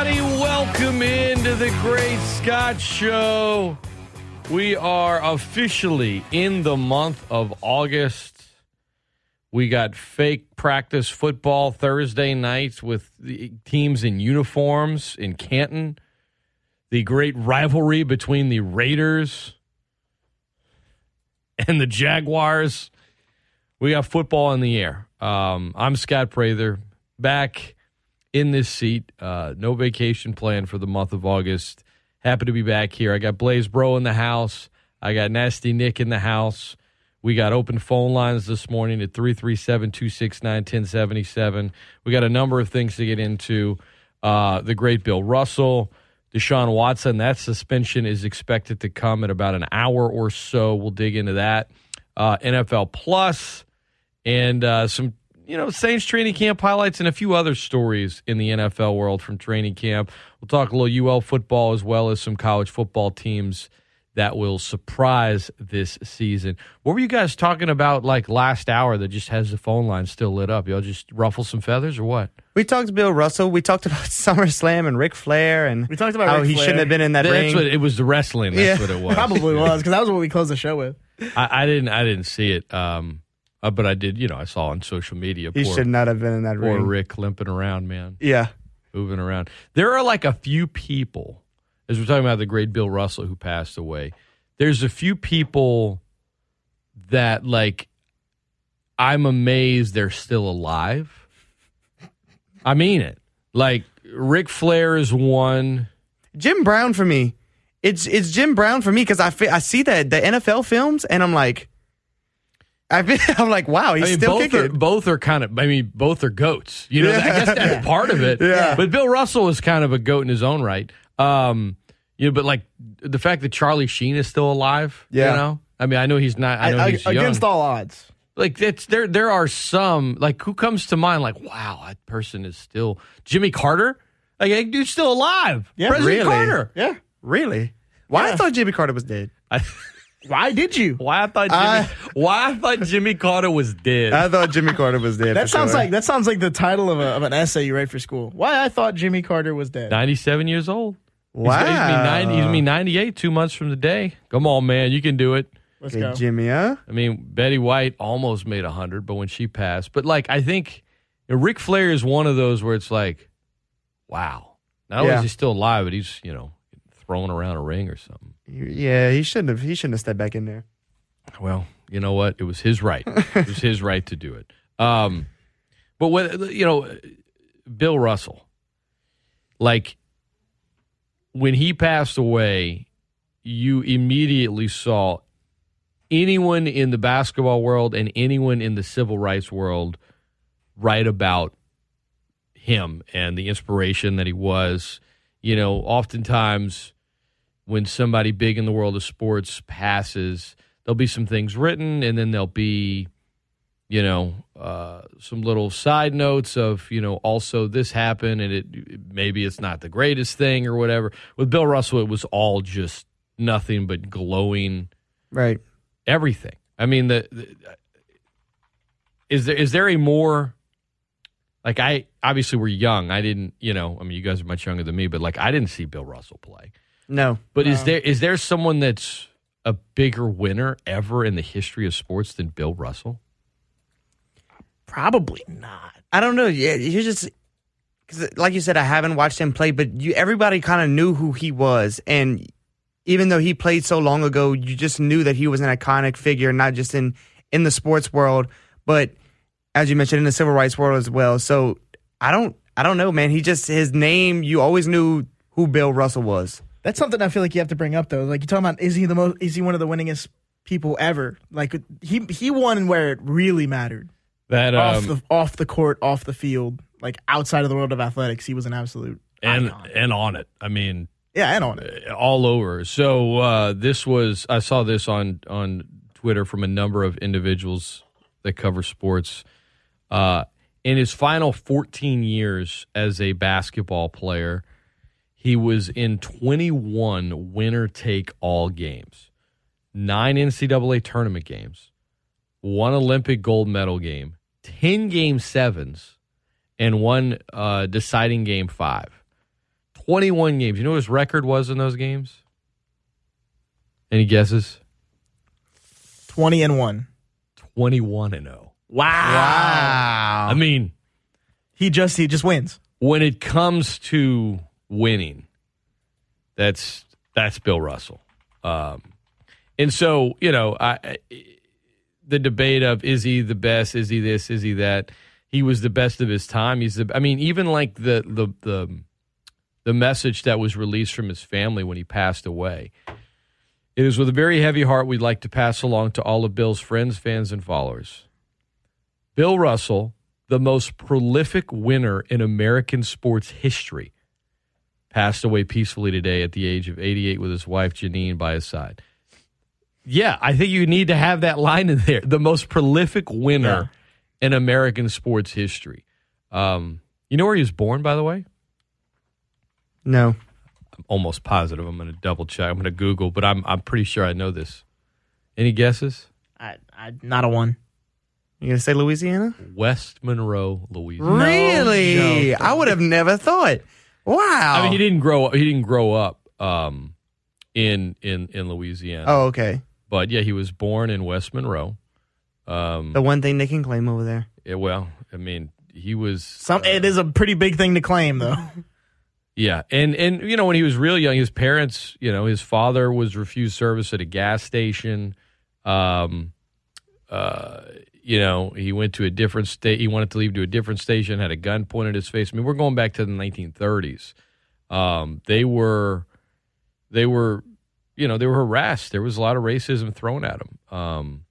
everybody. Welcome into the Great Scott Show. We are officially in the month of August. We got fake practice football Thursday nights with the teams in uniforms in Canton. The great rivalry between the Raiders and the Jaguars. We got football in the air. Um, I'm Scott Prather, back in this seat. Uh, no vacation plan for the month of August. Happy to be back here. I got Blaise Bro in the house. I got Nasty Nick in the house. We got open phone lines this morning at 337 269 1077. We got a number of things to get into. Uh, the great Bill Russell, Deshaun Watson, that suspension is expected to come in about an hour or so. We'll dig into that. Uh, NFL Plus and uh, some you know, Saints training camp highlights and a few other stories in the NFL world from training camp. We'll talk a little UL football as well as some college football teams that will surprise this season. What were you guys talking about like last hour that just has the phone line still lit up? Y'all just ruffle some feathers or what? We talked to Bill Russell. We talked about SummerSlam and Ric Flair, and We talked about how Ric he Flair. shouldn't have been in that That's ring. what it was. The wrestling. That's Yeah. what it was. Probably was because that was what we closed the show with. I, I didn't. I didn't see it. Um, uh, but I did. You know, I saw on social media. he poor, should not have been in that poor ring. Ric limping around, man. Yeah, moving around. There are like a few people, as we're talking about the great Bill Russell who passed away. There's a few people that like I'm amazed they're still alive. I mean it. Like Ric Flair is one. Jim Brown for me. It's it's Jim Brown for me because I I see that the NFL films and I'm like, I feel, I'm like, wow, he's I mean, still both kicking. are both are kind of. I mean, both are goats. You know, Yeah. I guess that's part of it. Yeah. But Bill Russell is kind of a goat in his own right. Um, you know, but like the fact that Charlie Sheen is still alive. Yeah. You know, I mean, I know he's not. I know I- he's against young. all odds. like it's there. There are some like who comes to mind. Like, wow, that person is still Jimmy Carter. Like, that dude's still alive. Yeah, President really? Carter. Yeah. really? Why I Yeah. thought Jimmy Carter was dead? I, Why did you? why I thought Jimmy, I- why I thought Jimmy Carter was dead. I thought Jimmy Carter was dead. That sounds sure. like that sounds like the title of, a, of an essay you write for school. Why I thought Jimmy Carter was dead. Ninety-seven years old. He's wow. gonna be 90, he's gonna be 98 two months from the day. Come on, man. You can do it. Let's Okay, go. Jimmy, huh? I mean, Betty White almost made 100, but when she passed. But, like, I think you know, Ric Flair is one of those where it's like, wow. Not only Yeah. is he still alive, but he's, you know, throwing around a ring or something. Yeah, he shouldn't have. He shouldn't have stepped back in there. Well, you know what? It was his right. it was his right to do it. Um, but when you know, Bill Russell, like when he passed away, you immediately saw anyone in the basketball world and anyone in the civil rights world write about him and the inspiration that he was. You know, oftentimes when somebody big in the world of sports passes, there'll be some things written, and then there'll be, you know, uh, some little side notes of, you know, also this happened, and it maybe it's not the greatest thing or whatever. With Bill Russell, it was all just nothing but glowing Right. everything. I mean, the, the is there is there a more like I obviously we're young. I didn't, you know, I mean, you guys are much younger than me, but like I didn't see Bill Russell play. No. But is there is there someone that's a bigger winner ever in the history of sports than Bill Russell? Probably not. I don't know. Yeah, you just because, like you said, I haven't watched him play, but you everybody kind of knew who he was, and even though he played so long ago, you just knew that he was an iconic figure, not just in in the sports world, but as you mentioned, in the civil rights world as well. So I don't, I don't know, man. He just his name. You always knew who Bill Russell was. That's something I feel like you have to bring up though. Like you're talking about, is he the most? Is he one of the winningest people ever? Like he he won where it really mattered. That off um, the off the court, off the field, like outside of the world of athletics, he was an absolute and icon. and on it. I mean, yeah, and on it. all over. So uh, this was I saw this on on Twitter from a number of individuals that cover sports. Uh, in his final 14 years as a basketball player, he was in 21 winner take all games, nine NCAA tournament games, one Olympic gold medal game, 10 game sevens, and one uh, deciding game five. 21 games. You know what his record was in those games? Any guesses? 20 and 1. 21 and 0. Wow. Wow. I mean, He just he just wins. when it comes to winning, that's that's Bill Russell. Um, and so, you know, I, the debate of is he the best? Is he this? Is he that? He was the best of his time. He's the. I mean, even like the the the the message that was released from his family when he passed away. It is with a very heavy heart we'd like to pass along to all of Bill's friends, fans, and followers. Bill Russell, the most prolific winner in American sports history, passed away peacefully today at the age of 88 with his wife Jeannine by his side. Yeah, I think you need to have that line in there. The most prolific winner in American sports history. Um, you know where he was born, by the way? No. I'm almost positive. I'm going to double check. I'm going to Google, but I'm I'm pretty sure I know this. Any guesses? I, I not a one. You gonna say Louisiana? West Monroe, Louisiana. really? joke. I would have never thought. Wow. I mean, he didn't grow up. He didn't grow up um, in in in Louisiana. Oh, okay. but yeah, he was born in West Monroe. Um, The one thing they can claim over there. yeah, well, I mean, he was Some it is a pretty big thing to claim though. Yeah, and and you know when he was real young, his parents, you know, his father was refused service at a gas station. Um, uh, you know, he went to a different state. He wanted to leave to a different station. Had a gun pointed at his face. I mean, we're going back to the 1930s. Um, they were, they were, you know, they were harassed. There was a lot of racism thrown at them. Um,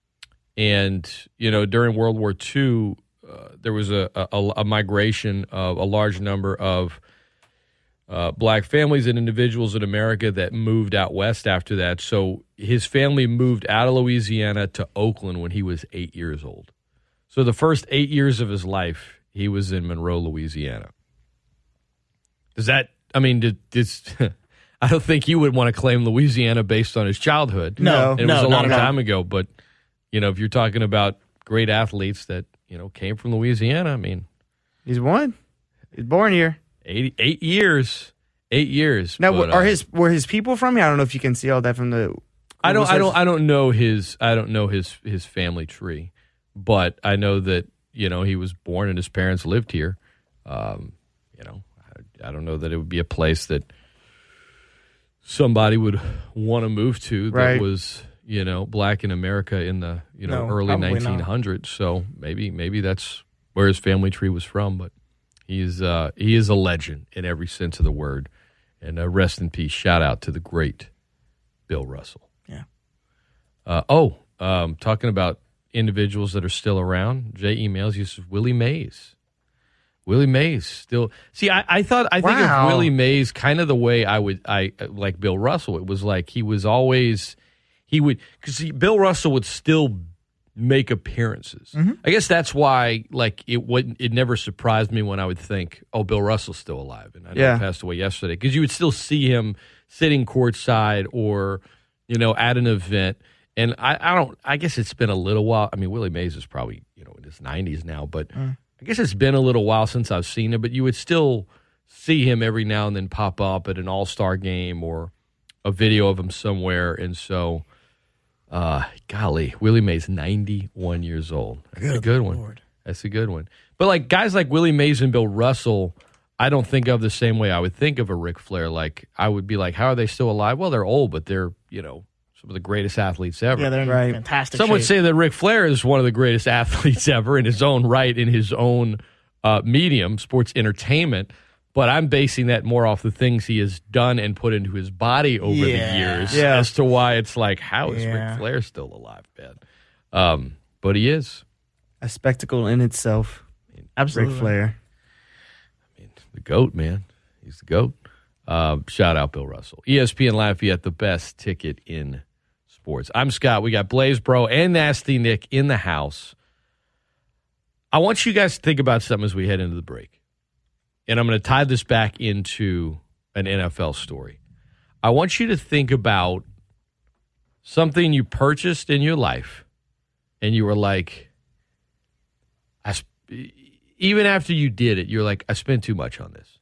and you know, during World War II, uh, there was a, a, a migration of a large number of uh, black families and individuals in America that moved out west after that. So his family moved out of Louisiana to Oakland when he was eight years old. So the first eight years of his life, he was in Monroe, Louisiana. Does that? I mean, did, this, I don't think you would want to claim Louisiana based on his childhood. No, And it no, was a long time ago. But you know, if you're talking about great athletes that you know came from Louisiana, I mean, He's one. He's born here. Eight eight years, eight years. Now, but, are uh, his were his people from here? I don't know if you can see all that from the. I don't. I don't. I don't know his. I don't know his his family tree, but I know that you know he was born and his parents lived here. Um, you know, I, I don't know that it would be a place that somebody would want to move to that Right. was you know black in America in the you know No, early probably not. nineteen hundreds. So maybe maybe that's where his family tree was from. But he's uh, he is a legend in every sense of the word. And uh, rest in peace. Shout out to the great Bill Russell. Yeah. Uh, oh, um, talking about individuals that are still around. Jay emails you says Willie Mays. Willie Mays still. See, I, I thought I think of Willie Mays kind of the way I would I like Bill Russell. It was like he was always he would because Bill Russell would still make appearances. Mm-hmm. I guess that's why like it would it never surprised me when I would think, oh, Bill Russell's still alive, and I know Yeah. he passed away yesterday because you would still see him sitting courtside or you know at an event. And I, I don't. I guess it's been a little while. I mean, Willie Mays is probably you know in his nineties now, but mm. I guess it's been a little while since I've seen him. But you would still see him every now and then pop up at an All Star game or a video of him somewhere. And so, uh, golly, Willie Mays ninety one years old. That's a good one. That's a good one. But like guys like Willie Mays and Bill Russell, I don't think of the same way I would think of a Ric Flair. Like I would be like, how are they still alive? Well, they're old, but they're you know some of the greatest athletes ever. Yeah, they're in Right. fantastic. Some would say that Ric Flair is one of the greatest athletes ever in his own right, in his own uh, medium, sports entertainment. But I'm basing that more off the things he has done and put into his body over Yeah. the years Yeah. as to why it's like, how is Yeah. Ric Flair still alive, man? Um, but he is. A spectacle in itself. Ric absolutely. Flair. I mean, the GOAT, man. He's the GOAT. Um, shout out Bill Russell. ESPN Lafayette, the best ticket in sports. I'm Scott. We got Blaise Bro and Nasty Nick in the house. I want you guys to think about something as we head into the break. And I'm going to tie this back into an NFL story. I want you to think about something you purchased in your life and you were like, I, sp- even after you did it, you're like, I spent too much on this.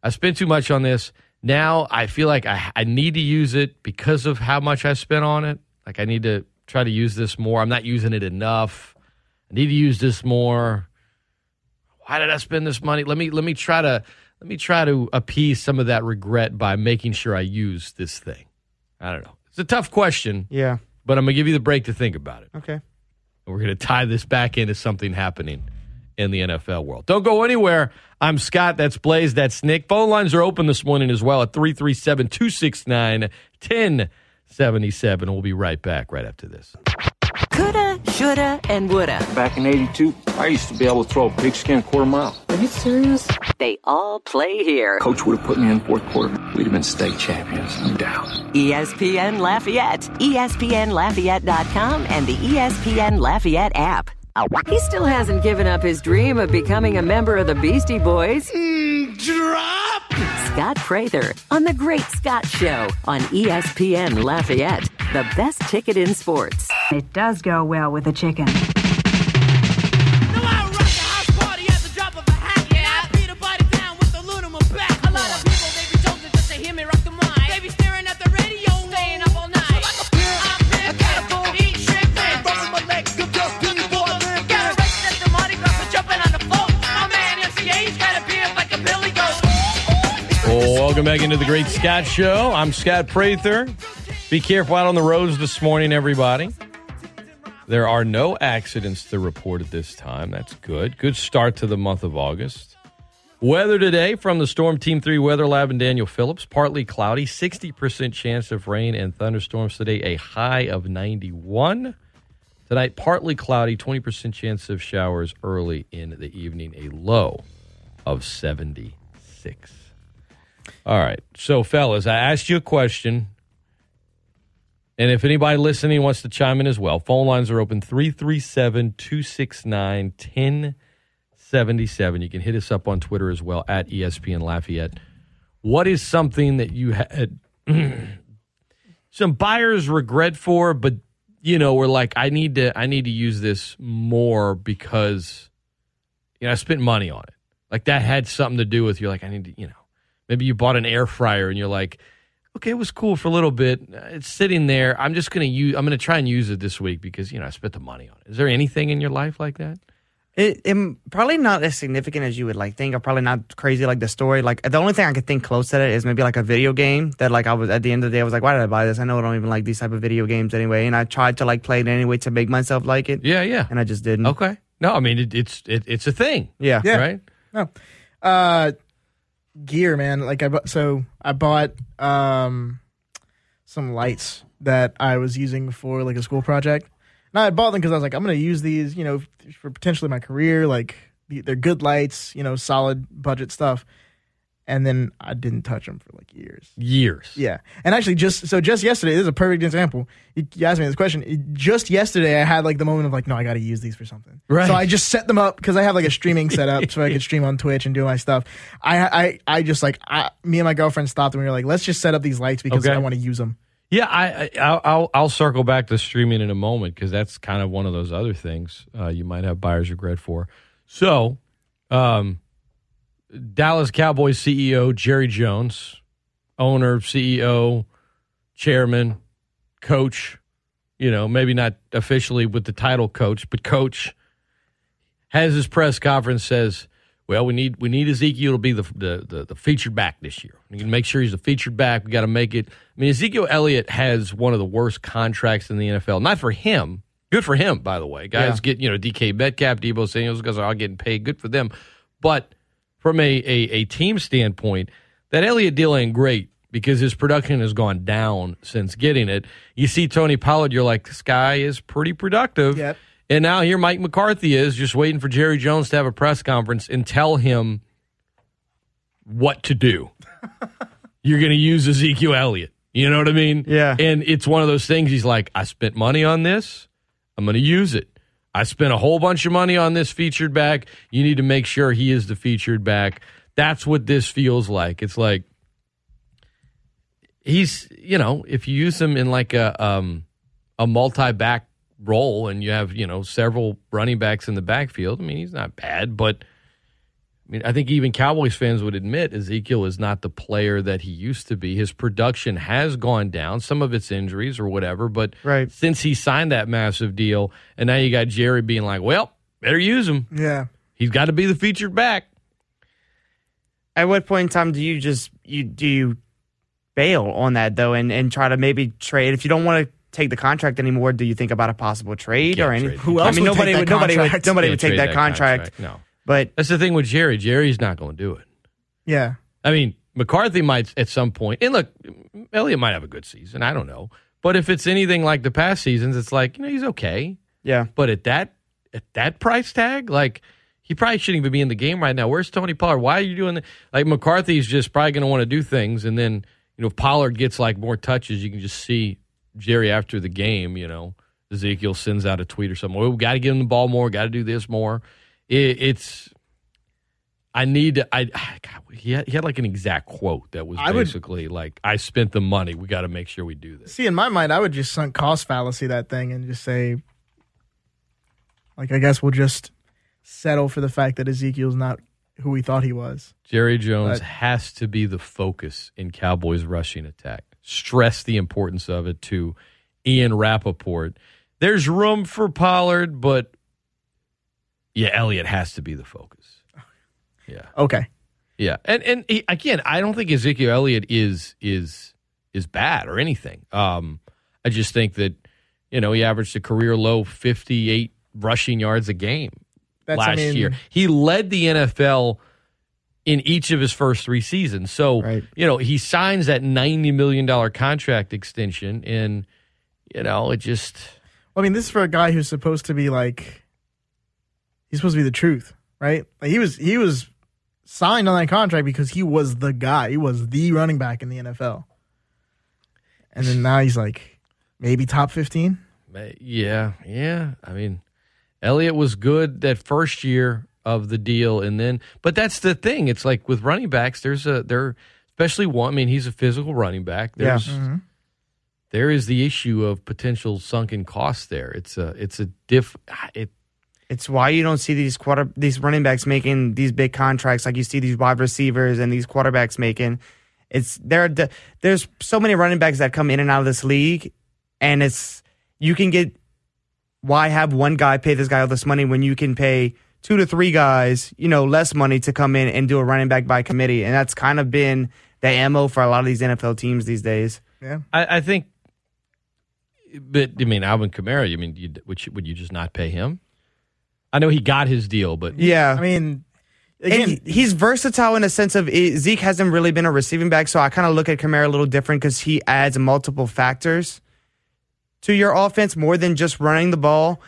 I spent too much on this. now I feel like I, I need to use it because of how much I spent on it. Like I need to try to use this more. I'm not using it enough. I need to use this more. Why did I spend this money? Let me let me try to let me try to appease some of that regret by making sure I use this thing. I don't know. It's a tough question, Yeah. but I'm gonna give you the break to think about it. Okay. And we're going to tie this back into something happening in the NFL world. Don't go anywhere. I'm Scott. That's Blaise. That's Nick. Phone lines are open this morning as well at 337 269 1077. We'll be right back right after this. Coulda, shoulda, and woulda. Back in 82, I used to be able to throw a pigskin quarter mile. Are you serious? They all play here. Coach would have put me in fourth quarter. We'd have been state champions, no doubt. ESPN Lafayette, ESPNLafayette.com, and the ESPN Lafayette app. He still hasn't given up his dream of becoming a member of the Beastie Boys. Drop! Scott Prather on The Great Scott Show on ESPN Lafayette, the best ticket in sports. It does go well with a chicken. Welcome back into the Great Scott Show. I'm Scott Prather. Be careful out on the roads this morning, everybody. There are no accidents to report at this time. That's good. Good start to the month of August. Weather today from the Storm Team 3 Weather Lab and Daniel Phillips. Partly cloudy, 60% chance of rain and thunderstorms today, a high of 91. Tonight, partly cloudy, 20% chance of showers early in the evening, a low of 76. All right. So, fellas, I asked you a question. And if anybody listening wants to chime in as well, phone lines are open 337 269 1077. You can hit us up on Twitter as well at ESPN Lafayette. What is something that you had some buyers regret for, but you know, we're like, I need to I need to use this more because you know, I spent money on it. Like that had something to do with you're like, I need to, you know, maybe you bought an air fryer and you're like, okay, it was cool for a little bit. It's sitting there. I'm just gonna use. I'm gonna try and use it this week because you know I spent the money on it. Is there anything in your life like that? It, it probably not as significant as you would like think. Or probably not crazy like the story. Like the only thing I could think close to that is maybe like a video game that like I was at the end of the day I was like, why did I buy this? I know I don't even like these type of video games anyway. And I tried to like play it anyway to make myself like it. Yeah, yeah. And I just didn't. Okay. No, I mean it, it's it, it's a thing. Yeah. Yeah. Right. No. Uh gear, man. Like I bought so I bought um some lights that I was using for like a school project. And I bought them because I was like, I'm gonna use these, you know, for potentially my career. Like they're good lights, you know, solid budget stuff. And then I didn't touch them for like years. Years. Yeah, and actually, just so just yesterday, this is a perfect example. You, you asked me this question. It- Just yesterday, I had like the moment of like, no, I got to use these for something. Right. So I just set them up because I have like a streaming setup, so I could stream on Twitch and do my stuff. I I I just like I, me and my girlfriend stopped and we were like, let's just set up these lights because Okay. I want to use them. Yeah, I, I I'll- I'll I'll circle back to streaming in a moment because that's kind of one of those other things uh, you might have buyer's regret for. So, um, Dallas Cowboys CEO Jerry Jones, owner, CEO, chairman, coach, you know, maybe not officially with the title coach, but coach, has his press conference says, "Well, we need we need Ezekiel to be the the, the, the featured back this year. We can make sure he's a featured back. We got to make it. I mean, Ezekiel Elliott has one of the worst contracts in the NFL. Not for him. Good for him, by the way. Guys Yeah. get you know DK Metcalf, Deebo Samuel, those guys are all getting paid. Good for them. But from a, a, a team standpoint, that Elliott deal ain't great because his production has gone down since getting it. You see Tony Pollard, you're like, this guy is pretty productive. Yep. And now here Mike McCarthy is just waiting for Jerry Jones to have a press conference and tell him what to do. You're going to use Ezekiel Elliott. You know what I mean? Yeah. And it's one of those things he's like, I spent money on this. I'm going to use it. I spent a whole bunch of money on this featured back. You need to make sure he is the featured back. That's what this feels like. It's like he's, you know, if you use him in like a um a multi-back role and you have, you know, several running backs in the backfield, I mean, he's not bad, but I mean, I think even Cowboys fans would admit Ezekiel is not the player that he used to be. His production has gone down. Some of it's injuries or whatever, but Right. since he signed that massive deal, and now you got Jerry being like, "Well, better use him. Yeah. He's got to be the featured back." At what point in time do you just you do you bail on that though, and and try to maybe trade if you don't want to take the contract anymore? Do you think about a possible trade or anything? trade. Who I else mean, would nobody take would nobody would nobody would take that contract. No, But that's the thing with Jerry. Jerry's not going to do it. Yeah. I mean, McCarthy might at some point, and look, Elliott might have a good season. I don't know, but if it's anything like the past seasons, it's like you know he's okay. yeah, But at that at that price tag, like he probably shouldn't even be in the game right now. Where's Tony Pollard? Why are you doing that? Like McCarthy's just probably going to want to do things, and then you know if Pollard gets like more touches, you can just see Jerry after the game. You know, Ezekiel sends out a tweet or something. Well, we got to give him the ball more. Got to do this more. It, it's. I need to. I God, he had, he had like an exact quote that was I would- basically like, "I spent the money. We got to make sure we do this." See, in my mind, I would just sunk cost fallacy that thing and just say, like, I guess we'll just settle for the fact that Ezekiel's not who we thought he was. Jerry Jones But- has to be the focus in Cowboys rushing attack. Stress the importance of it to Ian Rapoport. There's room for Pollard, but yeah, Elliott has to be the focus. Yeah. Okay. Yeah. And and he, again, I don't think Ezekiel Elliott is is is bad or anything. Um I just think that you know, he averaged a career low 58 rushing yards a game That's, last I mean, year. He led the NFL in each of his first three seasons. So, Right. you know, he signs that $90 million contract extension, and, you know, it just. I mean, this is for a guy who's supposed to be like, he's supposed to be the truth, right? Like he was, he was signed on that contract because he was the guy. He was the running back in the NFL. And then now he's like, maybe top 15. Yeah, yeah. I mean, Elliott was good that first year of the deal, and then, but that's the thing. It's like with running backs, there's a, there, especially one, I mean, he's a physical running back. Yeah. There's, mm-hmm. there is the issue of potential sunken costs there. It's a, it's a diff, it, it's why you don't see these quarter these running backs making these big contracts like you see these wide receivers and these quarterbacks making. It's there. the- There's so many running backs that come in and out of this league, and it's you can get why have one guy pay this guy all this money when you can pay two to three guys, you know, less money to come in and do a running back by committee, and that's kind of been the mo for a lot of these NFL teams these days. Yeah. I, I think, but I mean, Alvin Kamara. You mean, you, would you, would you just not pay him? I know he got his deal, but Yeah, I mean, again, and he's versatile in a sense of eh, Zeke hasn't really been a receiving back, so I kind of look at Kamara a little different because he adds multiple factors to your offense more than just running the ball.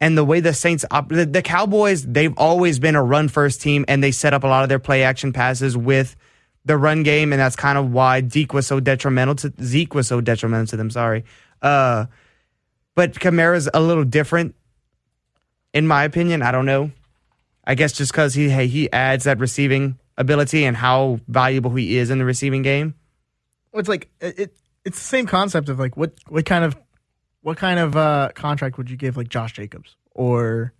And the way the Saints, op- the, the Cowboys, they've always been a run first team, and they set up a lot of their play action passes with the run game, and that's kind of why Zeke was so detrimental to Zeke was so detrimental to them. Sorry, uh, but Kamara's a little different, in my opinion. I don't know. I guess just because he hey, he adds that receiving ability and how valuable he is in the receiving game. Well, it's like it, it. It's the same concept of like what what kind of what kind of uh, contract would you give like Josh Jacobs or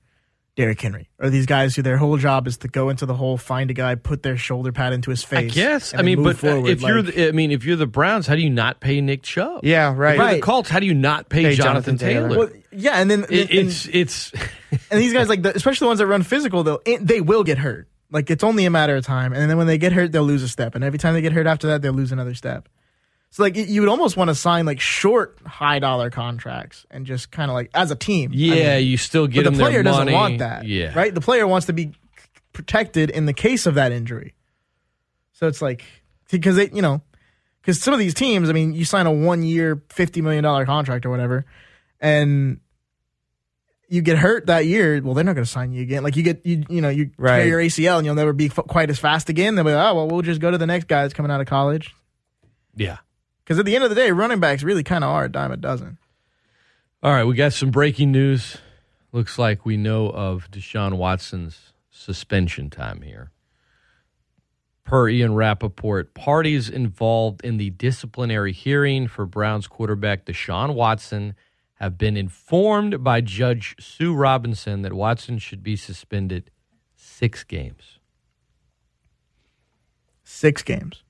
Derrick Henry or these guys who their whole job is to go into the hole, find a guy, put their shoulder pad into his face. I face. guess. and I mean, move but uh, forward, if you're, the, I mean, if you're the Browns, how do you not pay Nick Chubb? Yeah, right. If you're the Right. Colts, how do you not pay, Pay Jonathan, Jonathan Taylor? Taylor. well, yeah, and then It- and, it's it's and these guys like the, especially the ones that run physical, they'll they will get hurt. Like it's only a matter of time, and then when they get hurt, they'll lose a step, and every time they get hurt after that, they'll lose another step. So like you would almost want to sign like short high dollar contracts and just kind of like as a team. I yeah. mean, you still get but the player doesn't want that. Yeah, Right? The player wants to be protected in the case of that injury. So it's like because they, you know, because some of these teams, I mean, you sign a one year, fifty million dollar contract or whatever, and you get hurt that year. Well, they're not going to sign you again. Like you get you, you know, you tear Right. your ACL and you'll never be f- quite as fast again. They'll be like, oh well, we'll just go to the next guy that's coming out of college. Yeah. Because at the end of the day, running backs really kind of are a dime a dozen. All right, we got some breaking news. Looks like we know of Deshaun Watson's suspension time here. Per Ian Rapoport, parties involved in the disciplinary hearing for Browns quarterback Deshaun Watson have been informed by Judge Sue Robinson that Watson should be suspended six games. Six games.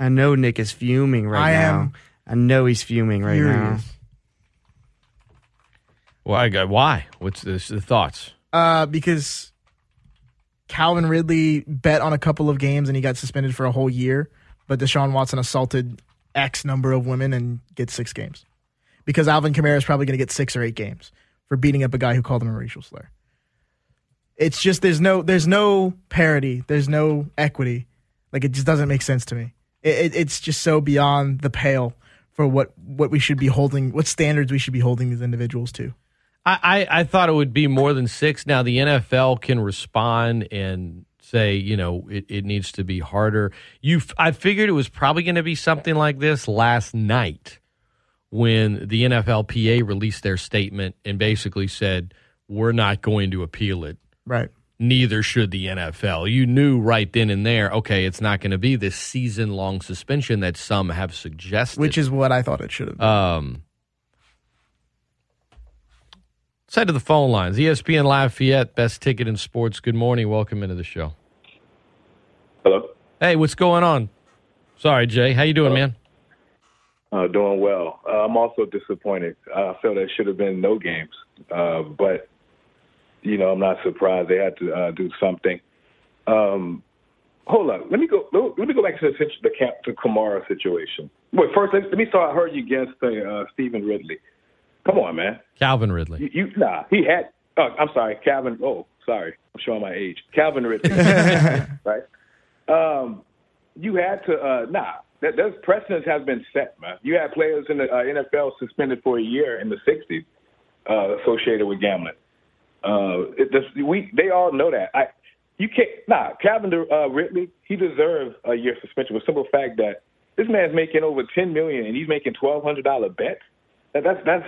I know Nick is fuming right I now. am I know he's fuming right now. Furious. Why? Why? What's the, the thoughts? Uh, because Calvin Ridley bet on a couple of games and he got suspended for a whole year, but Deshaun Watson assaulted X number of women and gets six games. Because Alvin Kamara is probably going to get six or eight games for beating up a guy who called him a racial slur. It's just there's no there's no parity, there's no equity. Like it just doesn't make sense to me. It, it, it's just so beyond the pale for what what we should be holding, what standards we should be holding these individuals to. I, I, I thought it would be more than six. Now the NFL can respond and say, you know, it, it needs to be harder. You, I figured it was probably going to be something like this last night when the NFLPA released their statement and basically said we're not going to appeal it. Right. Neither should the NFL. You knew right then and there, okay, it's not going to be this season long suspension that some have suggested. Which is what I thought it should have been. Um, side of the phone lines. ESPN Lafayette, best ticket in sports. Good morning. Welcome into the show. Hello. Hey, what's going on? Sorry, Jay. How you doing, man? Uh, doing well. Uh, I'm also disappointed. I felt there should have been no games, uh, but you know I'm not surprised they had to uh, do something. Um, hold on. Let me go. Let me go back to the the camp the Kamara situation. Wait, first let, let me start. I heard you against uh, Stephen Ridley. Come on, man. Calvin Ridley. You, you nah. He had. Oh, I'm sorry, Calvin. Oh, sorry. I'm showing my age. Calvin Ridley. right. Um, you had to. Uh, nah. That, those precedents has been set, man. You had players in the uh, NFL suspended for a year in the '60s uh, associated with gambling. Uh, it, this, we they all know that. I you can't nah. Calvin uh, Ridley he deserves a year suspension for the simple fact that this man's making over ten million and he's making twelve hundred dollar bets. That, that's that's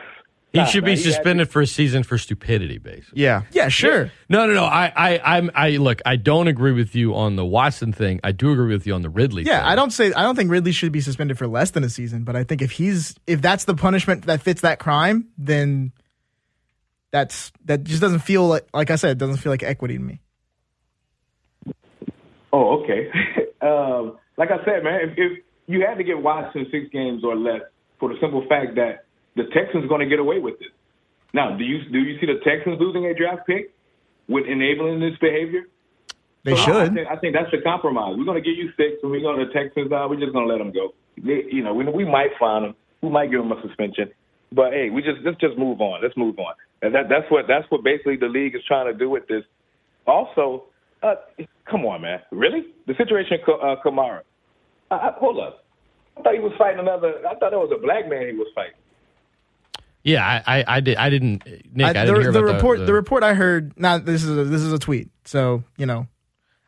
He nah, should be man. had to- suspended for a season for stupidity, basically. Yeah. yeah, sure. No, no, no. I, I, I'm, I look. I don't agree with you on the Watson thing. I do agree with you on the Ridley. Yeah, thing. I don't say I don't think Ridley should be suspended for less than a season, but I think if he's if that's the punishment that fits that crime, then that's that just doesn't feel like like I said, it doesn't feel like equity to me. Oh, okay. um, like I said, man, if, if you had to give Watson six games or less for the simple fact that the Texans are going to get away with it. Now, do you do you see the Texans losing a draft pick with enabling this behavior? They So I- I should. think, I think that's the compromise. We're going to give you six, and we're going to the Texans. Uh, we're just going to let them go. They, you know, we, we might find them. We might give them a suspension. But hey, we just let's just move on. Let's move on. And that that's what that's what basically the league is trying to do with this. Also, uh, come on, man, really? The situation, uh, Kamara. I, I, hold up. I thought he was fighting another. I thought it was a black man he was fighting. Yeah, I, I, I did. I didn't. Nick, I, I- didn't the, hear the about report the, the, report I heard now this is a, this is a tweet. So, you know,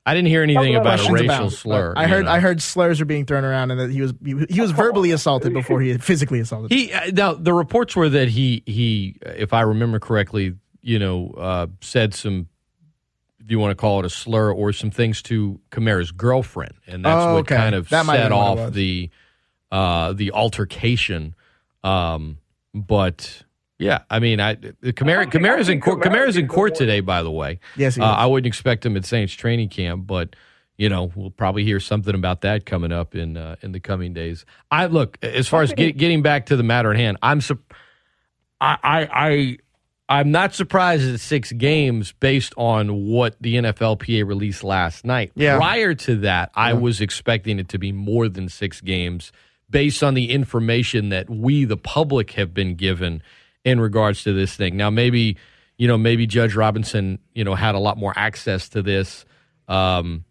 I didn't hear anything about a racial about slur. I heard know. I heard slurs are being thrown around and that he was he, he was verbally assaulted before he physically assaulted. He uh, now the reports were that he he, if I remember correctly, you know, uh, said some. If you want to call it a slur or some things to Kamara's girlfriend, and that's Oh, what okay. kind of That set been what it off the uh, the altercation. Um, but yeah, I mean, I the Kamara Kamara's in court. Kamara's in court today, by the way. Yes, he uh, is. I wouldn't expect him at Saints training camp, but you know we'll probably hear something about that coming up in uh, in the coming days. I look as far as get, getting back to the matter at hand. I'm sup- I, I I I'm not surprised at six games based on what the NFLPA released last night. Yeah. Prior to that, I was expecting it to be more than six games based on the information that we, the public, have been given in regards to this thing. Now, maybe you know, maybe Judge Robinson, you know, had a lot more access to this. Um,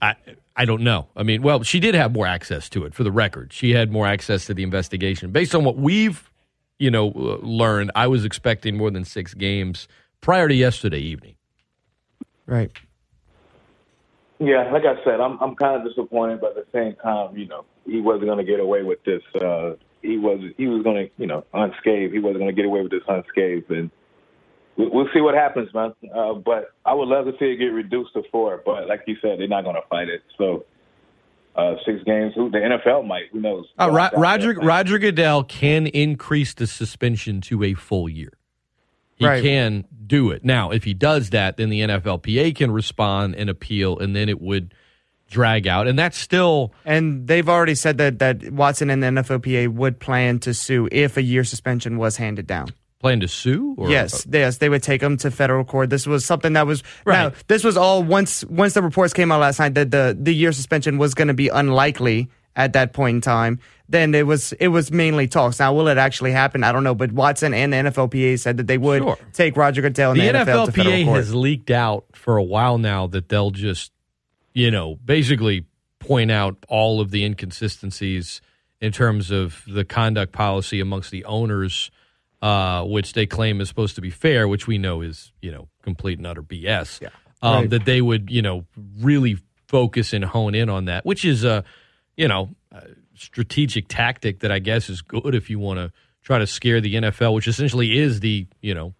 I I don't know. I mean, well, she did have more access to it. For the record, she had more access to the investigation. Based on what we've, you know, uh, learned, I was expecting more than six games prior to yesterday evening. Right. Yeah, like I said, I'm I'm kind of disappointed, but at the same time, you know, he wasn't going to get away with this. Uh, he was he was going to, you know, unscathed. He wasn't going to get away with this unscathed, and we- we'll see what happens, man. Uh, but I would love to see it get reduced to four. But like you said, they're not going to fight it. So uh, six games. Who the NFL might? Who knows? Uh, Ro- Roger Roger Goodell can increase the suspension to a full year. He Right. can do it. Now, if he does that, then the NFLPA can respond and appeal, and then it would drag out, and that's still And they've already said that, that Watson and the NFLPA would plan to sue if a year suspension was handed down. Plan to sue. Or, yes, uh, yes, they would take them to federal court. This was something that was Right. Now, this was all once once the reports came out last night that the the year suspension was going to be unlikely at that point in time. Then it was it was mainly talks. Now, will it actually happen? I don't know. But Watson and the NFLPA said that they would Sure. take Roger Goodell and the the, NFL to federal NFLPA court. has leaked out for a while now that they'll just, you know, basically point out all of the inconsistencies in terms of the conduct policy amongst the owners, uh, which they claim is supposed to be fair, which we know is, you know, complete and utter BS. Yeah. Um, Right. That they would, you know, really focus and hone in on that, which is a, you know, a strategic tactic that I guess is good if you want to try to scare the NFL, which essentially is the, you know,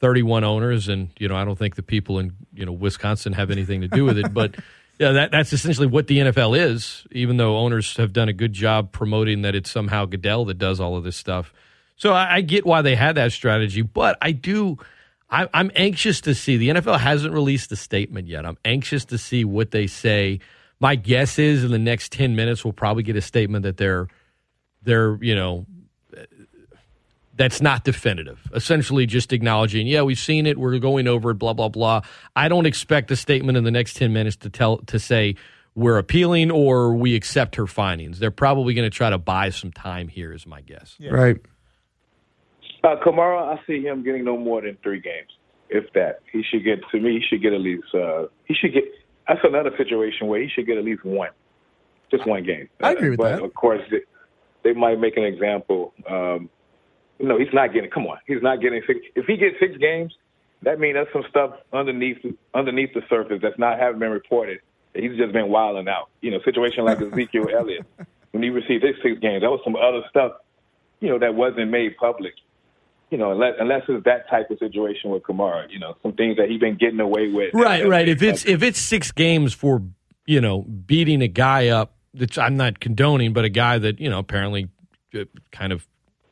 31 owners, and you know I don't think the people in you know Wisconsin have anything to do with it, but yeah, that that's essentially what the NFL is. Even though owners have done a good job promoting that it's somehow Goodell that does all of this stuff, so I, I get why they had that strategy, but I do. I, I'm anxious to see. The NFL hasn't released a statement yet. I'm anxious to see what they say. My guess is in the next 10 minutes we'll probably get a statement that they're they're you know that's not definitive. Essentially, just acknowledging, yeah, we've seen it, we're going over it, blah blah blah. I don't expect a statement in the next ten minutes to tell to say we're appealing or we accept her findings. They're probably going to try to buy some time here, is my guess. right. Uh, Kamara, I see him getting no more than three games, if that. He should get to me. He should get at least. Uh, he should get. That's another situation where he should get at least one, just one game. I agree with but that. Of course, they, they might make an example. Um, no, he's not getting. Come on, he's not getting six. If he gets six games, that means there's some stuff underneath underneath the surface that's not having been reported. He's just been wilding out. You know, situation like Ezekiel Elliott when he received his six games, that was some other stuff. You know, that wasn't made public you know, unless unless it's that type of situation with Kamara, you know, some things that he's been getting away with. Right, right. If it's if it's six games for you know beating a guy up, which I'm not condoning, but a guy that you know apparently uh, kind of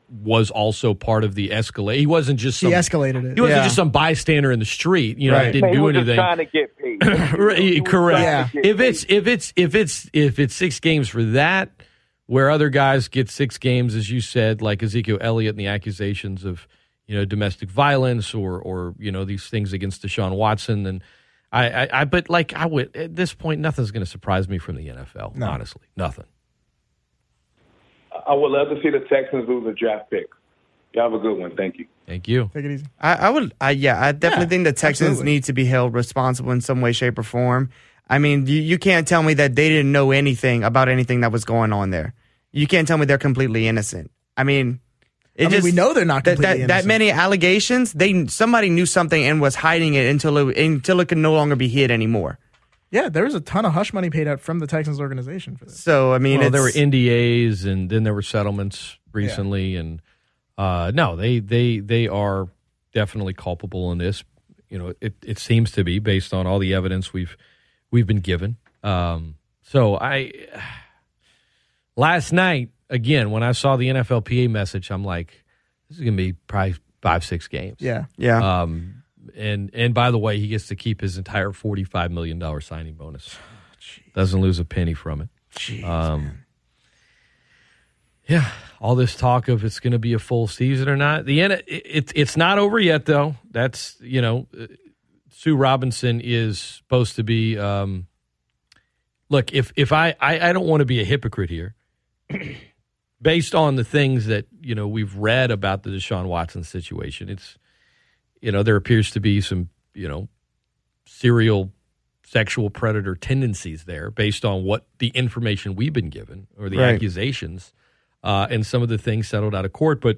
was also part of the escalate. He wasn't just some, He escalated it. He wasn't Yeah. just some bystander in the street. You know, Right. didn't Man, he do was anything. just trying to get paid. Right, He was correct. trying to get If paid. it's if it's if it's if it's six games for that, where other guys get six games, as you said, like Ezekiel Elliott and the accusations of you know domestic violence or or you know these things against Deshaun Watson, and I I, I but like I would at this point, nothing's going to surprise me from the NFL. No. Honestly, nothing. I would love to see the Texans lose a draft pick. You have a good one. Thank you. Thank you. Take it easy. I, I would, I, yeah, I definitely Yeah, think the Texans absolutely. need to be held responsible in some way, shape, or form. I mean, you, you can't tell me that they didn't know anything about anything that was going on there. You can't tell me they're completely innocent. I mean, it I mean, just, we know they're not that, completely that, that innocent. many allegations. They somebody knew something and was hiding it until it until it could no longer be hid anymore. Yeah, there was a ton of hush money paid out from the Texans organization for this. So I mean, well, there were NDAs, and then there were settlements recently, and uh, no, they they they are definitely culpable in this. You know, it it seems to be based on all the evidence we've we've been given. Um, so I last night again when I saw the NFLPA message, I'm like, this is gonna be probably five six games. Yeah. yeah. Um, and and by the way, he gets to keep his entire forty five million dollar signing bonus. Doesn't lose a penny from it. Jeez, Um, yeah, all this talk of it's going to be a full season or not. The end, it, it, it's not over yet, though. That's you know, uh, Sue Robinson is supposed to be. Um, look, if if I I, I don't want to be a hypocrite here, based on the things that you know we've read about the Deshaun Watson situation, it's you know there appears to be some you know serial sexual predator tendencies there based on what the information we've been given or the Right. accusations uh, and some of the things settled out of court. But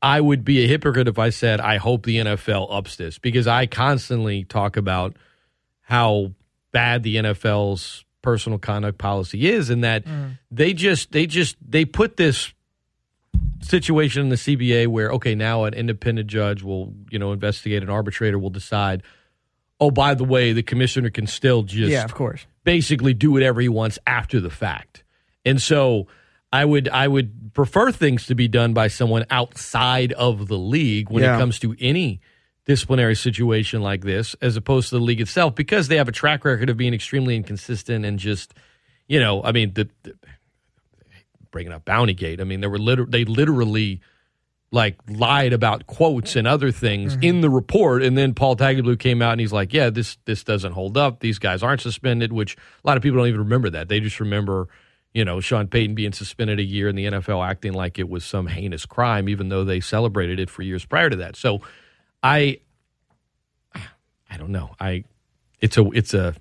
I would be a hypocrite if I said I hope the NFL ups this because I constantly talk about how bad the NFL's personal conduct policy is and that they just they just they put this situation in the CBA where okay now an independent judge will you know investigate an arbitrator will decide oh by the way the commissioner can still just yeah, of course. basically do whatever he wants after the fact. And so I would I would prefer things to be done by someone outside of the league when Yeah. it comes to any disciplinary situation like this as opposed to the league itself because they have a track record of being extremely inconsistent and just, you know, I mean, the, the bringing up Bounty Gate. I mean, they were liter- they literally like lied about quotes and other things mm-hmm. in the report, and then Paul Tagliabue came out and he's like, "Yeah, this this doesn't hold up. These guys aren't suspended." Which a lot of people don't even remember that. They just remember, you know, Sean Payton being suspended a year and the NFL acting like it was some heinous crime, even though they celebrated it for years prior to that. So, I, I don't know. I, it's a it's a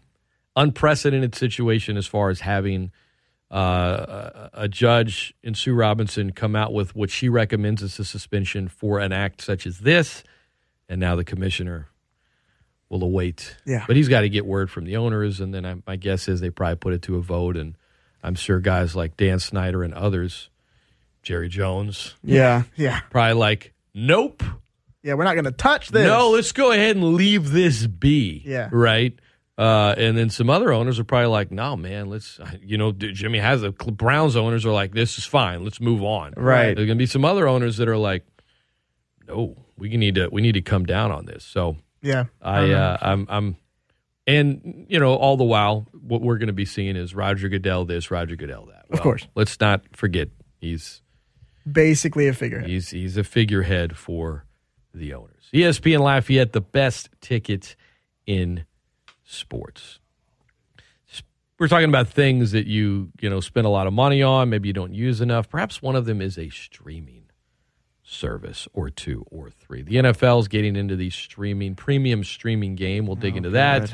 unprecedented situation as far as having uh, a, judge in Sue Robinson come out with what she recommends as a suspension for an act such as this, and now the commissioner will await. Yeah. but he's got to get word from the owners, and then I, my guess is they probably put it to a vote, and I'm sure guys like Dan Snyder and others, Jerry Jones, Yeah. Yeah. probably like, nope. Yeah, we're not going to touch this. No, let's go ahead and leave this be. Yeah. Right. Uh, and then some other owners are probably like, no, man, let's, you know, Jimmy has the Browns owners are like, this is fine. Let's move on. Right. There's going to be some other owners that are like, no, we need to, we need to come down on this. So Yeah. I, uh, I'm, I'm, and you know, all the while, what we're going to be seeing is Roger Goodell this, Roger Goodell that. Well, course. Let's not forget he's Basically a figurehead. He's he's a figurehead for the owners. ESPN Lafayette, the best ticket in sports. We're talking about things that you you know spend a lot of money on, maybe you don't use enough. Perhaps one of them is a streaming service or two or three. The NFL is getting into the streaming premium streaming game. We'll dig into that.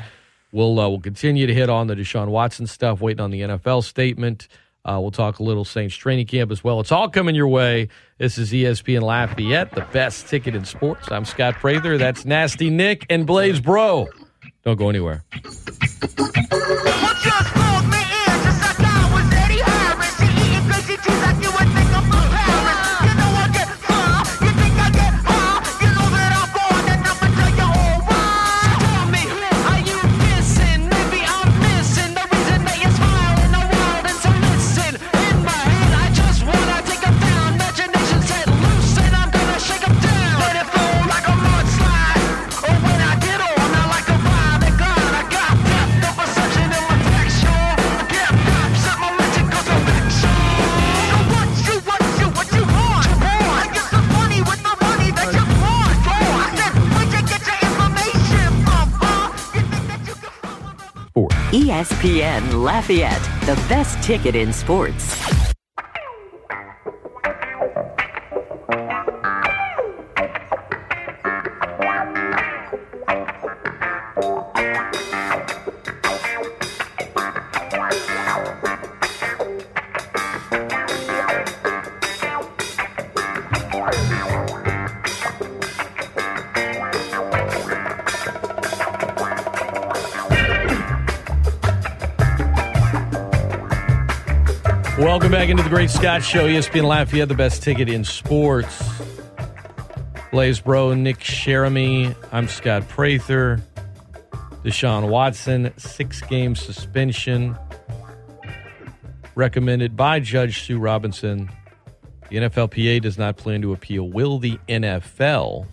We'll uh, we'll continue to hit on the Deshaun Watson stuff. Waiting on the NFL statement. Uh, we'll talk a little Saints training camp as well. It's all coming your way. This is ESPN Lafayette, the best ticket in sports. I'm Scott Prather. That's Nasty Nick and Blaise Bro. Don't go anywhere. ESPN Lafayette, the best ticket in sports. Back into the Great Scott Show. ESPN Lafayette, the best ticket in sports. Blaise Bro, Nick Sheramy. I'm Scott Prather. Deshaun Watson, six game suspension recommended by Judge Sue Robinson. The NFLPA does not plan to appeal. Will the NFL?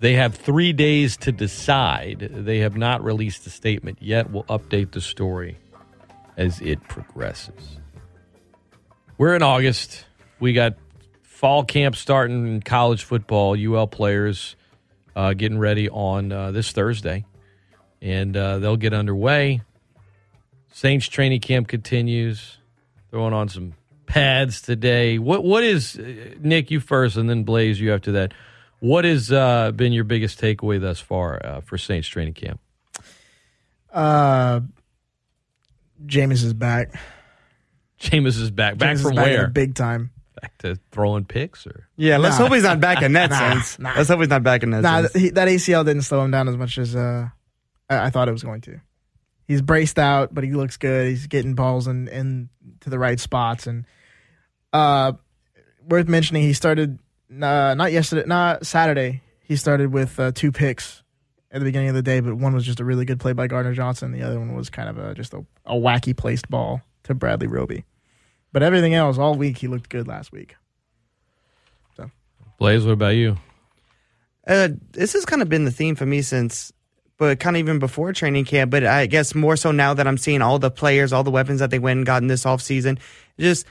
They have three days to decide. They have not released a statement yet. We'll update the story as it progresses. We're in August. We got fall camp starting in college football. UL players uh, getting ready on uh, this Thursday, and uh, they'll get underway. Saints training camp continues. Throwing on some pads today. What what is uh, Nick? You first, and then Blaise. You after that. What has uh, been your biggest takeaway thus far uh, for Saints training camp? Uh, Jameis is back. Jameis is back. Back Jameis from back where? Big time. back to throwing picks, or Yeah, let's Nah. hope he's not back in that Nah, sense. nah. Let's hope he's not back in that Nah, sense. th- he, that ACL didn't slow him down as much as uh, I, I thought it was going to. He's braced out, but he looks good. He's getting balls in, in to the right spots, and uh, worth mentioning, he started uh, not yesterday, not Saturday. He started with uh, two picks at the beginning of the day, but one was just a really good play by Gardner Johnson. The other one was kind of a just a, a wacky placed ball to Bradley Roby. But everything else, all week, he looked good last week. So, Blaise. What about you? Uh, this has kind of been the theme for me since, but kind of even before training camp. But I guess more so now that I'm seeing all the players, all the weapons that they went and got in this offseason. Just,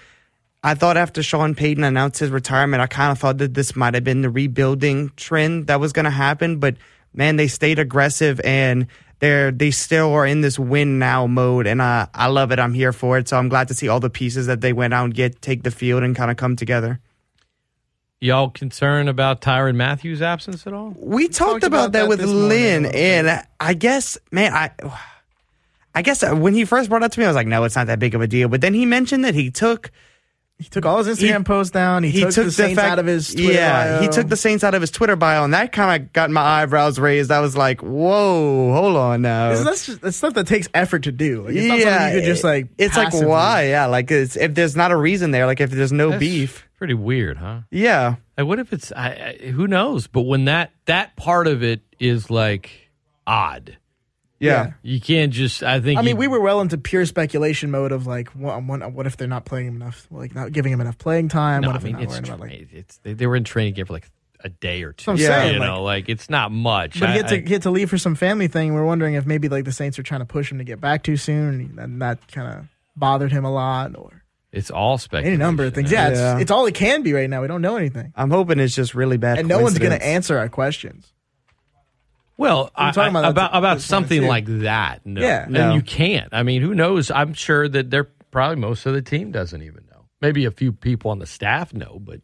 I thought after Sean Payton announced his retirement, I kind of thought that this might have been the rebuilding trend that was going to happen. But man, they stayed aggressive and they're they still are in this win now mode, and uh, I love it. I'm here for it. So I'm glad to see all the pieces that they went out and get take the field and kind of come together. Y'all concerned about Tyrann Mathieu's absence at all? We talked, about, about that, that with this morning Lynn, and I guess, man, I, I guess when he first brought it to me, I was like, no, it's not that big of a deal. But then he mentioned that he took, He took all his Instagram He- posts down. He, took, the Saints fact- out of his Twitter yeah, he bio. took the Saints out of his Twitter bio, and that kind of got my eyebrows raised. I was like, whoa, hold on now. That's just that's stuff that takes effort to do. Like, it's not something you could just like. it's like why? Yeah, like it's, if there's not a reason there, like if there's no That's beef, Pretty weird, huh? yeah, Like, what if it's? I, I, who knows? But when that that part of it is like odd, yeah, you can't just. I think. I mean, you- we were well into pure speculation mode of like, what, what, what if they're not playing him enough? Like, not giving him enough playing time. No, what I if they're mean not it's. worrying tra- about like? it's they, they were in training camp for like a day or two. what I'm Yeah. saying, you like- know, like it's not much. But he had to I- he had to leave for some family thing. We're wondering if maybe like the Saints are trying to push him to get back too soon, and that kind of bothered him a lot, or it's all speculation. any number of things. Yeah, Yeah. It's, it's all it can be right now. We don't know anything, I'm hoping it's just really bad, and no one's going to answer our questions. Well, I'm talking I- about about about something like that. No. Yeah. and No. you can't. I mean, who knows? I'm sure that they're probably most of the team doesn't even know. Maybe a few people on the staff know, but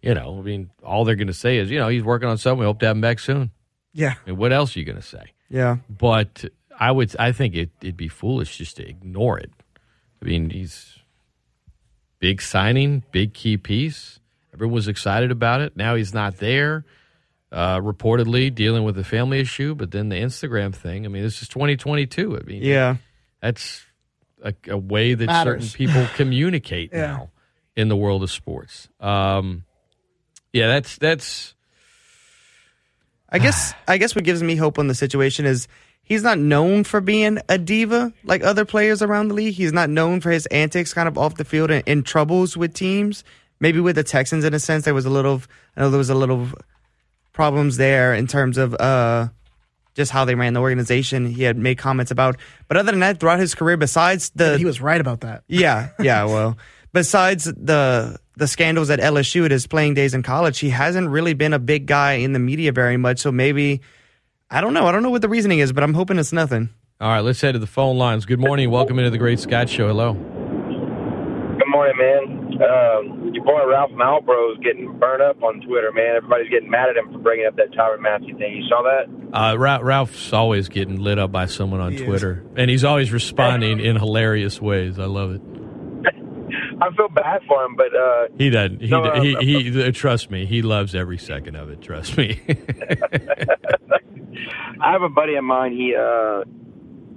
you know, I mean, all they're going to say is, you know, he's working on something. We hope to have him back soon. Yeah, I mean, what else are you going to say? Yeah, But I would, I think it, it'd be foolish just to ignore it. I mean, he's big signing, big key piece. Everyone was excited about it. Now he's not there. Uh, reportedly dealing with a family issue, but then the Instagram thing. I mean, this is 2022. I mean, yeah. that's a, a way that Matters. certain people communicate Yeah. now in the world of sports. Um, yeah, that's that's I guess I guess what gives me hope on the situation is he's not known for being a diva like other players around the league. He's not known for his antics kind of off the field and, in troubles with teams. Maybe with the Texans in a sense there was a little I know there was a little problems there in terms of uh just how they ran the organization. He had made comments about but other than that throughout his career besides the he was right about that. yeah, yeah. Well, besides the the scandals at LSU at his playing days in college, he hasn't really been a big guy in the media very much. So maybe I don't know. I don't know what the reasoning is, but I'm hoping it's nothing. all right. Let's head to the phone lines. Good morning. Welcome into the Great Scott Show. Hello. Good morning, man. Um, your boy Ralph Malbro is getting burned up on Twitter, man. Everybody's getting mad at him for bringing up that Tyrann Mathieu thing. You saw that? Uh, Ra- Ralph's always getting lit up by someone on He is. Twitter, and he's always responding in hilarious ways. I love it. I feel bad for him, but uh, He doesn't. He, No, uh, he, he, uh, trust me. He loves every second of it. Trust me. I have a buddy of mine. He uh,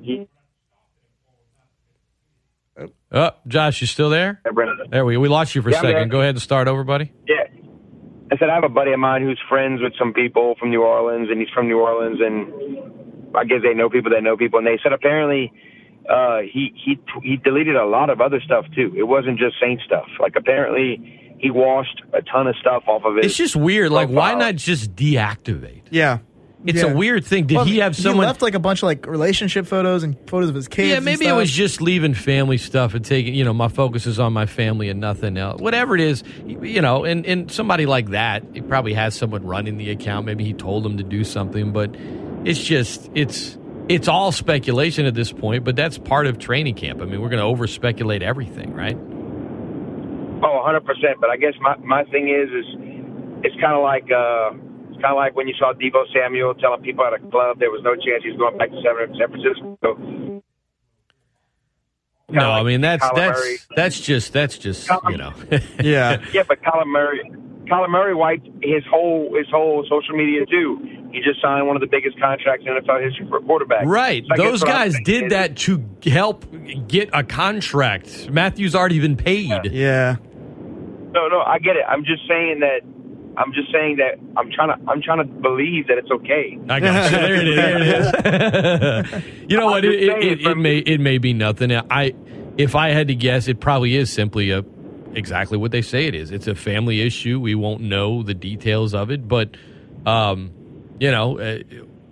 he. Oh, Josh, you still there? Brendan. There we go. We lost you for a Yeah, I'm second. there. Go ahead and start over, buddy. Yeah. I said I have a buddy of mine who's friends with some people from New Orleans, and he's from New Orleans, and I guess they know people that know people, and they said apparently uh, he he he deleted a lot of other stuff too. It wasn't just Saint stuff. Like apparently he washed a ton of stuff off of it. It's just weird. Like, why not just deactivate? Yeah. It's Yeah. a weird thing. Did Well, he have someone? He left like a bunch of like relationship photos and photos of his kids. yeah, and maybe it was just leaving family stuff and taking, you know, my focus is on my family and nothing else. Whatever it is, you know, and, and somebody like that, he probably has someone running the account. Maybe he told them to do something, but it's just, it's, it's all speculation at this point, but that's part of training camp. I mean, we're going to over speculate everything, right? Oh, 100 percent. But I guess my my thing is is it's kind of like uh, it's kind of like when you saw Deebo Samuel telling people at a club there was no chance he was going back to San, San Francisco. No, I mean, that's, Kyler that's, Murray. that's just, that's just, you know. Yeah. Yeah, but Kyler Murray, Kyler Murray wiped his whole his whole social media too. He just signed one of the biggest contracts in NFL history for a quarterback. Right. So Those guys did that to help get a contract. Mathieu's already been paid. Yeah. No, no, I get it. I'm just saying that. I'm just saying that I'm trying to I'm trying to believe that it's okay. I got you. There it is. There it is. you know I'm what? It, it, it, it may it may be nothing. I if I had to guess, it probably is simply a exactly what they say it is. It's a family issue. We won't know the details of it, but Um, you know, uh,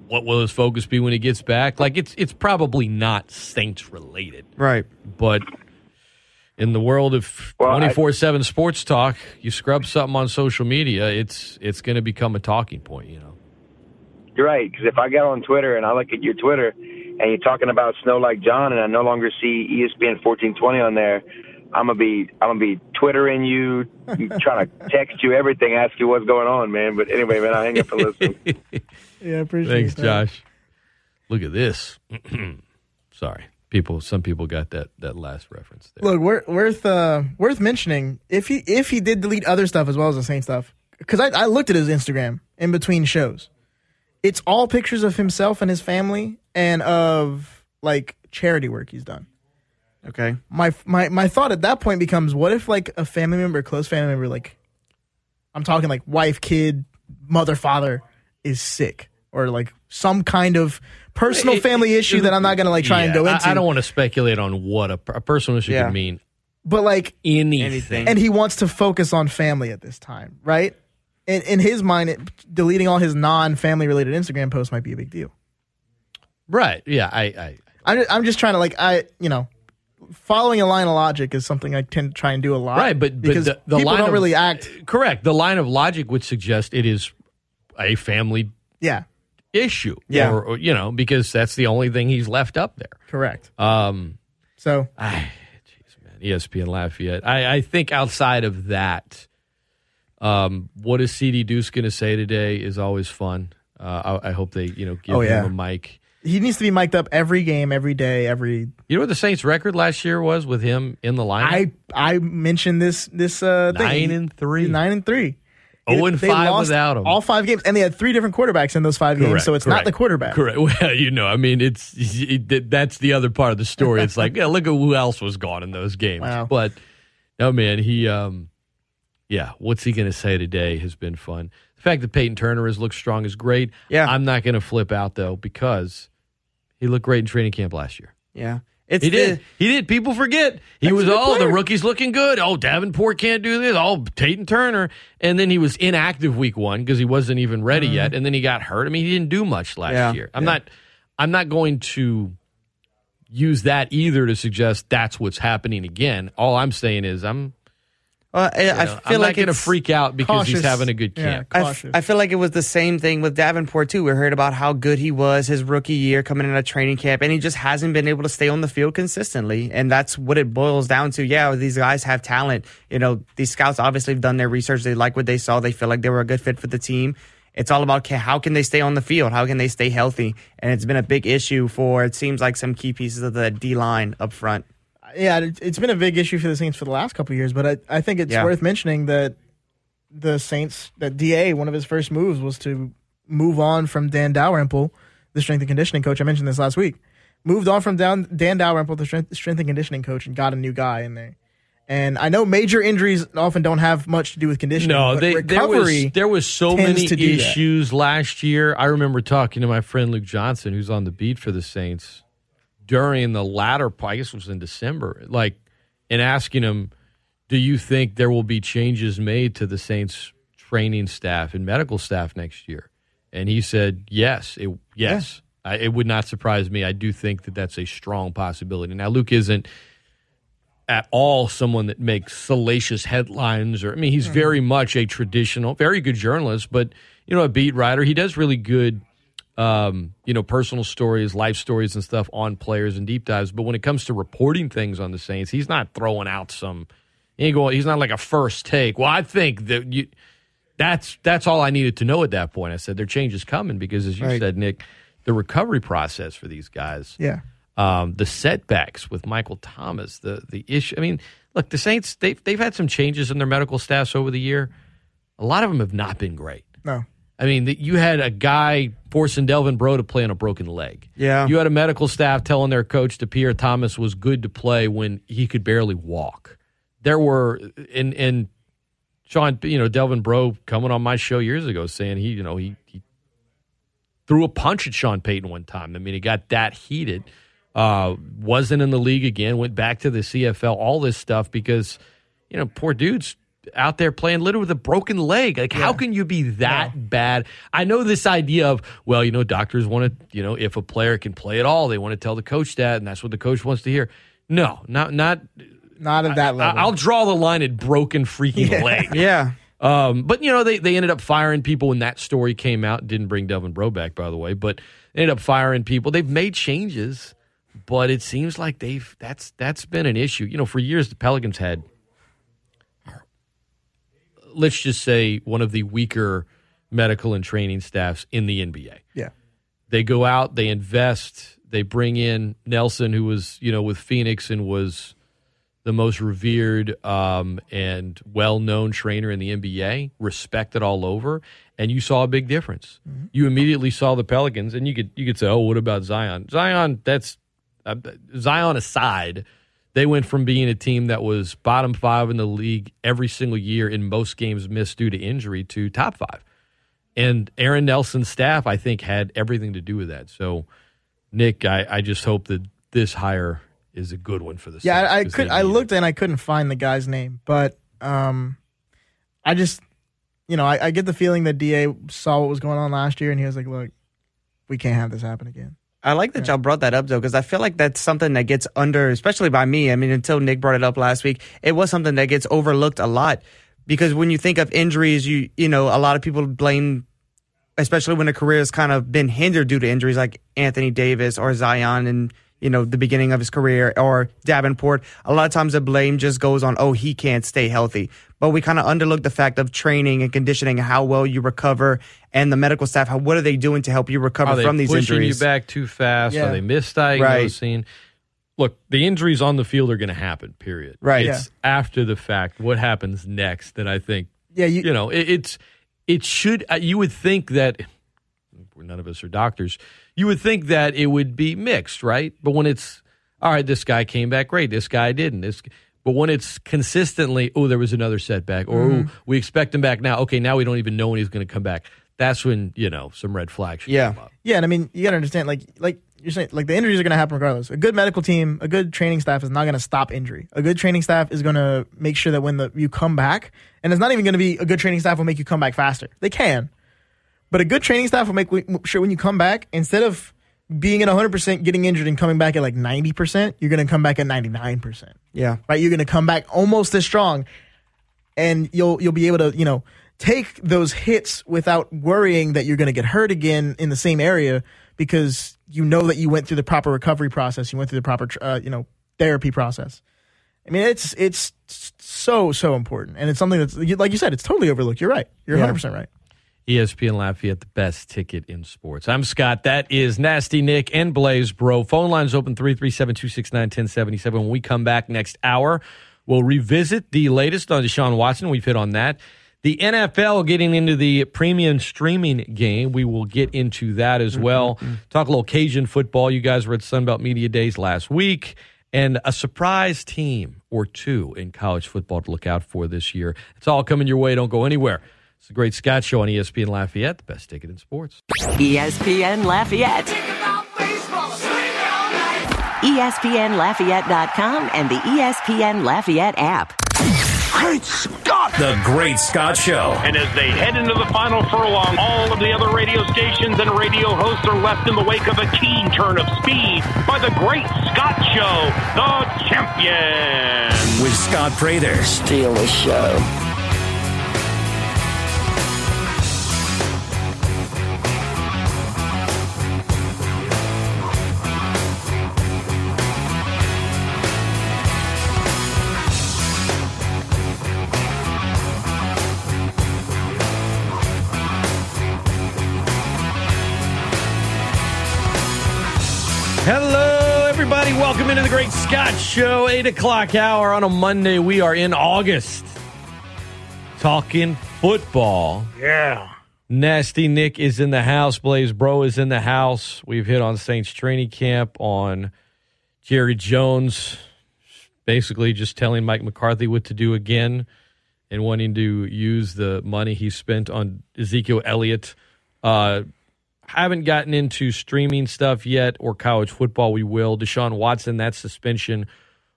what will his focus be when he gets back? Like it's it's probably not Saints related, Right. but in the world of twenty four seven sports talk, you scrub something on social media, it's it's going to become a talking point. You know. You're right, because if I get on Twitter and I look at your Twitter and you're talking about Snow Like John, and I no longer see ESPN 1420 on there, I'm gonna be I'm gonna be twittering you, trying to text you everything, ask you what's going on, man. But anyway, man, I hang up and listen. Yeah, I appreciate it. Thanks, that. Josh. Look at this. Sorry, people. Some people got that that last reference there. Look, worth uh, worth mentioning if he if he did delete other stuff as well as the Saint stuff, because I, I looked at his Instagram in between shows. It's all pictures of himself and his family and of like charity work he's done. Okay. My my my thought at that point becomes, what if like a family member, a close family member, like I'm talking like wife, kid, mother, father, is sick or like some kind of personal It- family it- issue that I'm not going to like try and go I- into. I, don't want to speculate on what a, a personal issue Yeah. could mean. but like Anything. Anything. and he wants to focus on family at this time, right? In, in his mind, it, deleting all his non-family related Instagram posts might be a big deal. Right. Yeah. I. I I'm just, I'm just trying to like I you know, following a line of logic is something I tend to try and do a lot. right. But, but because the, the people line don't of, really act. Correct. The line of logic would suggest it is a family Yeah, issue. Yeah. Or, or, you know, because that's the only thing he's left up there. correct. Um. So I, jeez, man, ESPN Lafayette. I, I think outside of that, um, what is CD Deuce going to say today is always fun. Uh, I, I hope they, you know, give Oh, yeah. him a mic. he needs to be mic'd up every game, every day, every. You know what the Saints' record last year was with him in the lineup? I I mentioned this this uh thing. Nine and three. nine and three. Oh, and They five lost without him. All five games, and they had three different quarterbacks in those five games. So it's correct, not the quarterback. Correct. Well, you know, I mean, it's it, that's the other part of the story. It's like, yeah, look at who else was gone in those games. Wow. But no, man, he, um, yeah, what's he going to say today has been fun. The fact that Peyton Turner has looked strong is great. Yeah. I'm not going to flip out though because he looked great in training camp last year. Yeah. It's He the- did. He did. People forget. He was, all good oh, the rookie's looking good. Oh, Davenport can't do this. Oh, Peyton Turner. And then he was inactive week one because he wasn't even ready mm-hmm. yet. And then he got hurt. I mean, he didn't do much last Yeah. year. I'm not I'm not going to use that either to suggest that's what's happening again. All I'm saying is I'm Well, I, I you know, feel I'm like not going to it's- freak out because he's having a good Yeah. camp. I, f- cautious. I feel like it was the same thing with Davenport too. We heard about how good he was his rookie year coming in a training camp, and he just hasn't been able to stay on the field consistently. And that's what it boils down to. Yeah, these guys have talent. You know, these scouts obviously have done their research. They like what they saw. They feel like they were a good fit for the team. It's all about ca- how can they stay on the field? How can they stay healthy? And it's been a big issue for it seems like some key pieces of the D line up front. Yeah, it- it's been a big issue for the Saints for the last couple of years, but I, I think it's Yeah. worth mentioning that the Saints, that DA, one of his first moves was to move on from Dan Dalrymple, the strength and conditioning coach. I mentioned this last week. Moved on from down, Dan Dalrymple, the strength, strength and conditioning coach, and got a new guy in there. And I know major injuries often don't have much to do with conditioning. No, but they, there was recovery there was so many do that. issues last year. I remember talking to my friend Luke Johnson, who's on the beat for the Saints, during the latter part. I guess it was in December, like, and asking him, "Do you think there will be changes made to the Saints training staff and medical staff next year?" And he said, "Yes, it, yes." I, it would not surprise me. I do think that that's a strong possibility. Now, Luke isn't at all someone that makes salacious headlines or I mean he's mm-hmm. very much a traditional very good journalist but you know a beat writer he does really good um, you know personal stories life stories and stuff on players and deep dives but when it comes to reporting things on the Saints he's not throwing out some he going he's not like a first take well I think that you that's that's all I needed to know at that point I said their change is coming because as you Right. said Nick the recovery process for these guys Yeah. um, the setbacks with Michael Thomas, the the issue. I mean, look, the Saints they've they've had some changes in their medical staffs over the year. A lot of them have not been great. No. I mean, the, you had a guy forcing Delvin Breaux to play on a broken leg. Yeah. You had a medical staff telling their coach that Pierre Thomas was good to play when he could barely walk. There were and and Sean, you know, Delvin Breaux coming on my show years ago saying he, you know, he he threw a punch at Sean Payton one time. I mean, it got that heated. Uh, wasn't in the league again. Went back to the CFL. All this stuff because you know, poor dude's out there playing literally with a broken leg. Like, how can you be that bad? I know this idea of, well, you know, doctors want to, you know, if a player can play at all, they want to tell the coach that, and that's what the coach wants to hear. No, not not. Not at that level. I, will draw the line at broken freaking Yeah. leg. Yeah. Um, but you know, they, they ended up firing people when that story came out. Didn't bring Delvin Breaux back, by the way, but they ended up firing people. They've made changes, but it seems like they've that's that's been an issue. You know, for years the Pelicans had let's just say one of the weaker medical and training staffs in the NBA. Yeah. They go out, they invest, they bring in Nelson, who was, you know, with Phoenix and was the most revered um, and well known trainer in the NBA, respected all over, and you saw a big difference. You immediately saw the Pelicans, and you could you could say, "Oh, what about Zion?" Zion, that's uh, Zion aside. They went from being a team that was bottom five in the league every single year in most games missed due to injury to top five. And Aaron Nelson's staff, I think, had everything to do with that. So, Nick, I, I just hope that this hire is a good one for the Yeah, Saints, I, I could. I need it. looked and I couldn't find the guy's name, but um, I just, you know, I, I get the feeling that Da saw what was going on last year, and he was like, "Look, we can't have this happen again." I like that y'all brought that up though, because I feel like that's something that gets under, especially by me. I mean, until Nick brought it up last week, it was something that gets overlooked a lot. Because when you think of injuries, you you know, a lot of people blame, especially when a career has kind of been hindered due to injuries, like Anthony Davis or Zion, and you know the beginning of his career, or Davenport. A lot of times the blame just goes on, oh, he can't stay healthy. But we kind of underlook the fact of training and conditioning, and how well you recover, and the medical staff. How what are they doing to help you recover Are they from these pushing injuries? you back too fast? Yeah. Are they misdiagnosing? Look, the injuries on the field are going to happen. Period. Right. It's after the fact. What happens next? That I think. Yeah, you, know, it, it's it should. Uh, you would think that none of us are doctors. You would think that it would be mixed, right? But when it's all right, this guy came back great. This guy didn't. This. But when it's consistently, oh, there was another setback, or Mhm. oh, we expect him back now. Okay, now we don't even know when he's going to come back. That's when you know some red flags. Should Yeah. come up. Yeah, and I mean, you gotta understand, like, like you're saying, like the injuries are gonna happen regardless. A good medical team, a good training staff is not gonna stop injury. A good training staff is gonna make sure that when the you come back, and it's not even gonna be a good training staff will make you come back faster. They can, but a good training staff will make sure when you come back, instead of being at 100 percent, getting injured, and coming back at like 90 percent, you're gonna come back at 99 percent. Yeah. right? You're gonna come back almost as strong, and you'll you'll be able to you know take those hits without worrying that you're gonna get hurt again in the same area because you know that you went through the proper recovery process, you went through the proper uh, you know therapy process. I mean, it's it's so so important, and it's something that's like you said, it's totally overlooked. You're right. You're Yeah. 100 percent right. ESPN Lafayette, the best ticket in sports. I'm Scott. That is Nasty Nick and Blaise Bro. Phone lines open 337 269 1077. When we come back next hour, we'll revisit the latest on Deshaun Watson. We've hit on that. The NFL getting into the premium streaming game. We will get into that as mm-hmm, well. Mm-hmm. Talk a little Cajun football. You guys were at Sunbelt Media Days last week. And a surprise team or two in college football to look out for this year. It's all coming your way. Don't go anywhere. It's the Great Scott Show on ESPN Lafayette, the best ticket in sports. ESPN Lafayette. E ESPNLafayette.com and the ESPN Lafayette app. Great Scott! The Great Scott Show. And as they head into the final furlong, all of the other radio stations and radio hosts are left in the wake of a keen turn of speed by the Great Scott Show, the champion. With Scott Prather. Steal the show. Welcome into the Great Scott Show, 8 o'clock hour on a Monday. We are in August. Talking football. Yeah. Nasty Nick is in the house. Blaise Bro is in the house. We've hit on Saints training camp, on Jerry Jones, basically just telling Mike McCarthy what to do again and wanting to use the money he spent on Ezekiel Elliott. Uh, haven't gotten into streaming stuff yet or college football. We will. Deshaun Watson, that suspension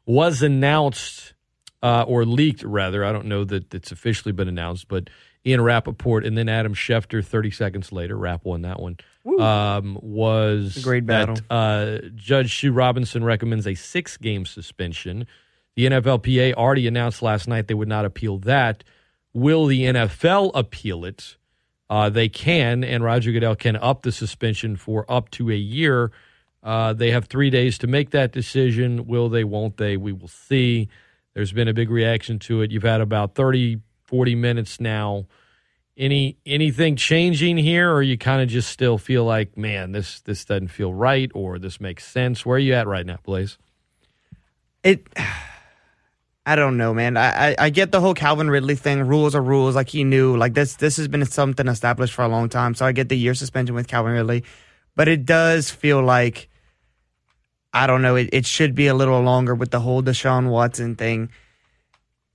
was announced uh, or leaked rather. I don't know that it's officially been announced, but Ian Rapoport and then Adam Schefter 30 seconds later, Rapp won that one, um, was a great that, battle. uh, Judge Sue Robinson recommends a six game suspension. The NFLPA already announced last night they would not appeal that. Will the NFL appeal it? Uh, they can, and Roger Goodell can up the suspension for up to a year. Uh, they have three days to make that decision. Will they, won't they? We will see. There's been a big reaction to it. You've had about 30, 40 minutes now. Any anything changing here, or you kind of just still feel like, man, this this doesn't feel right, or this makes sense? Where are you at right now, Blaise? It. I don't know, man. I, I I get the whole Calvin Ridley thing. Rules are rules. Like he knew. Like this this has been something established for a long time. So I get the year suspension with Calvin Ridley, but it does feel like I don't know. It it should be a little longer with the whole Deshaun Watson thing.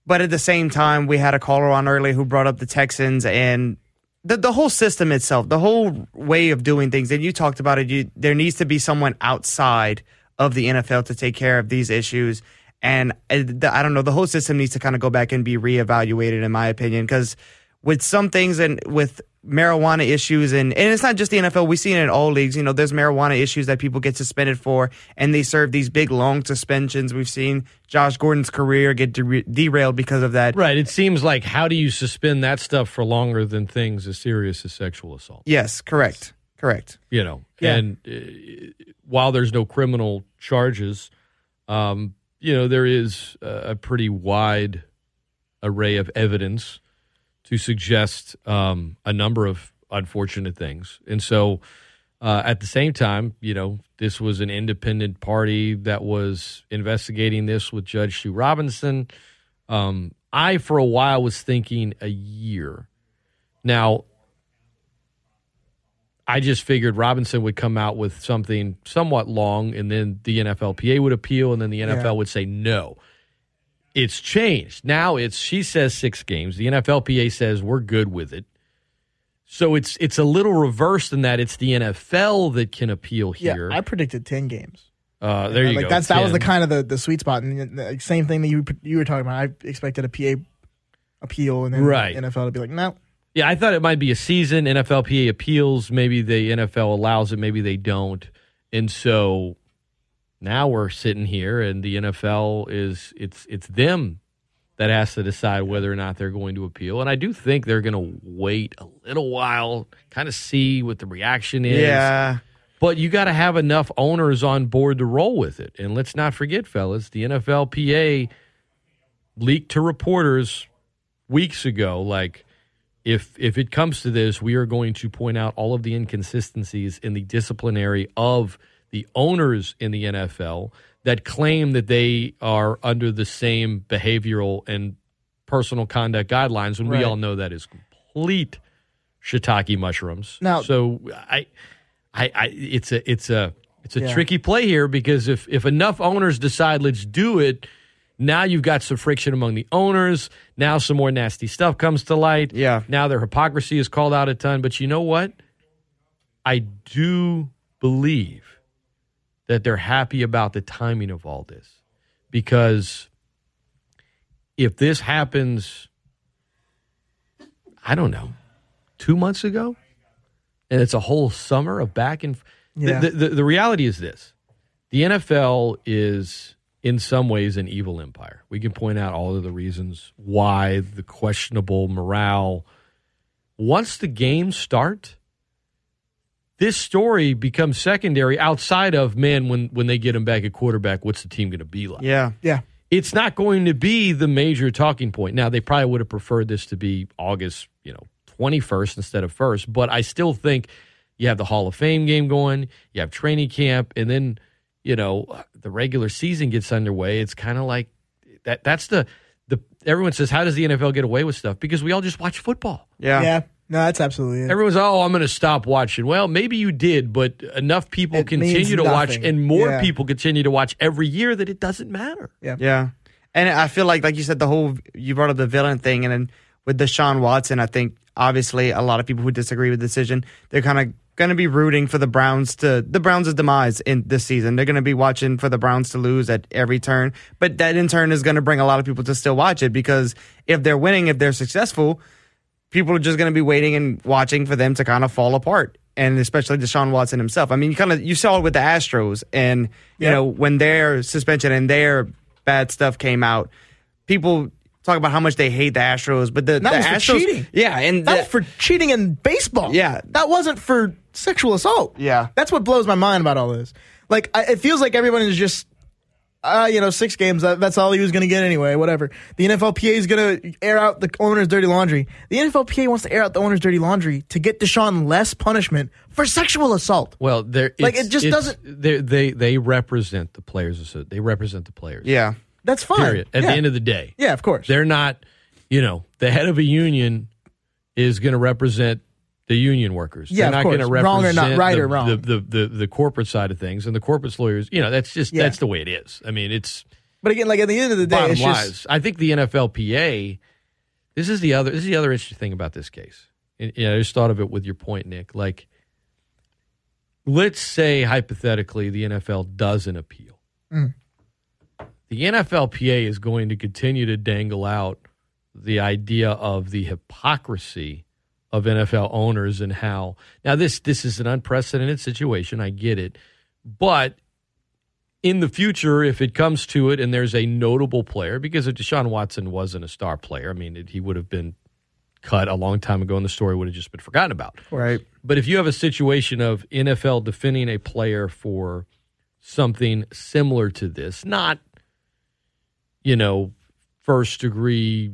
But at the same time, we had a caller on earlier who brought up the Texans and the the whole system itself, the whole way of doing things. And you talked about it. You, there needs to be someone outside of the NFL to take care of these issues. And uh, the, I don't know, the whole system needs to kind of go back and be reevaluated, in my opinion, because with some things and with marijuana issues, and, and it's not just the NFL, we see it in all leagues. You know, there's marijuana issues that people get suspended for, and they serve these big, long suspensions. We've seen Josh Gordon's career get de- derailed because of that. Right. It seems like how do you suspend that stuff for longer than things as serious as sexual assault? Yes, correct. Correct. You know, Yeah. and uh, while there's no criminal charges, um, you know, there is a, pretty wide array of evidence to suggest um, a number of unfortunate things. And so, uh, at the same time, you know, this was an independent party that was investigating this with Judge Sue Robinson. Um, I, for a while, was thinking a year. Now, I just figured Robinson would come out with something somewhat long, and then the NFLPA would appeal, and then the NFL Yeah. would say no. It's changed. Now it's she says six games. The NFLPA says we're good with it. So it's it's a little reversed in that it's the NFL that can appeal here. Yeah, I predicted ten games. uh, there you like go. That's that was the kind of the, the sweet spot, and the same thing that you you were talking about. I expected a PA appeal, and then Right. NFL to be like, no, Yeah, I thought it might be a season. NFLPA appeals. Maybe the NFL allows it. Maybe they don't. And so now we're sitting here, and the NFL is it's it's them that has to decide whether or not they're going to appeal. And I do think they're going to wait a little while, kind of see what the reaction is. Yeah. But you got to have enough owners on board to roll with it. And let's not forget, fellas, the NFLPA leaked to reporters weeks ago like if if it comes to this, we are going to point out all of the inconsistencies in the disciplinary of the owners in the NFL that claim that they are under the same behavioral and personal conduct guidelines when we all know that is complete shiitake mushrooms. Now- so I, I, I it's a it's a it's a Yeah. tricky play here because if if enough owners decide let's do it, now you've got some friction among the owners. Now some more nasty stuff comes to light. Yeah. Now their hypocrisy is called out a ton. But you know what? I do believe that they're happy about the timing of all this because if this happens, I don't know, two months ago, and it's a whole summer of back and Yeah. the, the, the reality is this the NFL is in some ways an evil empire. We can point out all of the reasons why the questionable morale. Once the games start, this story becomes secondary outside of man when when they get him back at quarterback, what's the team going to be like? Yeah. yeah, it's not going to be the major talking point. Now, they probably would have preferred this to be August, you know, 21st instead of 1st, but I still think you have the Hall of Fame game going, you have training camp, and then, you know, the regular season gets underway. It's kind of like that that's the the everyone says how does the NFL get away with stuff? Because we all just watch football. Yeah. yeah. No, that's absolutely it. Everyone's oh, I'm going to stop watching. Well, maybe you did, but enough people It continue to watch, and more Yeah. people continue to watch every year that it doesn't matter. Yeah. Yeah. And I feel like, like you said, the whole, you brought up the villain thing. And then with Deshaun Watson, I think obviously a lot of people who disagree with the decision, they're kind of going to be rooting for the Browns to the Browns' demise in this season. They're going to be watching for the Browns to lose at every turn, but that in turn is going to bring a lot of people to still watch it because if they're winning, if they're successful, people are just going to be waiting and watching for them to kind of fall apart. And especially Deshaun Watson himself. I mean, you kind of you saw it with the Astros, and you Yep. know when their suspension and their bad stuff came out, people talk about how much they hate the Astros, but the, That the was for Astros, cheating. yeah, and That the- was for cheating in baseball. Yeah. That wasn't for sexual assault. Yeah. That's what blows my mind about all this. Like, I, it feels like everyone is just, uh, you know, six games. That, that's all he was going to get anyway. Whatever. The NFLPA is going to air out the owner's dirty laundry. The NFLPA wants to air out the owner's dirty laundry to get Deshaun less punishment for sexual assault. Well, they're Like, it just it's- doesn't- They they they represent the players. asso- They represent the players. yeah, That's fine. Period. At yeah. the end of the day, yeah, of course. they're not. You know, the head of a union is going to represent the union workers. Yeah, they're not going to course. Wrong or represent not, right the, or wrong. The, the, the the corporate side of things and the corporate lawyers. You know, that's just Yeah. that's the way it is. I mean, it's but again, like at the end of the day, bottom it's just I think the NFLPA. This is the other. This is the other interesting thing about this case. And, you know, I just thought of it with your point, Nick. Like, let's say hypothetically the NFL doesn't appeal. Mm. The NFLPA is going to continue to dangle out the idea of the hypocrisy of NFL owners and how now this this is an unprecedented situation. I get it, but in the future, if it comes to it and there's a notable player, because if Deshaun Watson wasn't a star player, I mean, it, he would have been cut a long time ago and the story would have just been forgotten about. right. But if you have a situation of NFL defending a player for something similar to this, not, you know, first degree,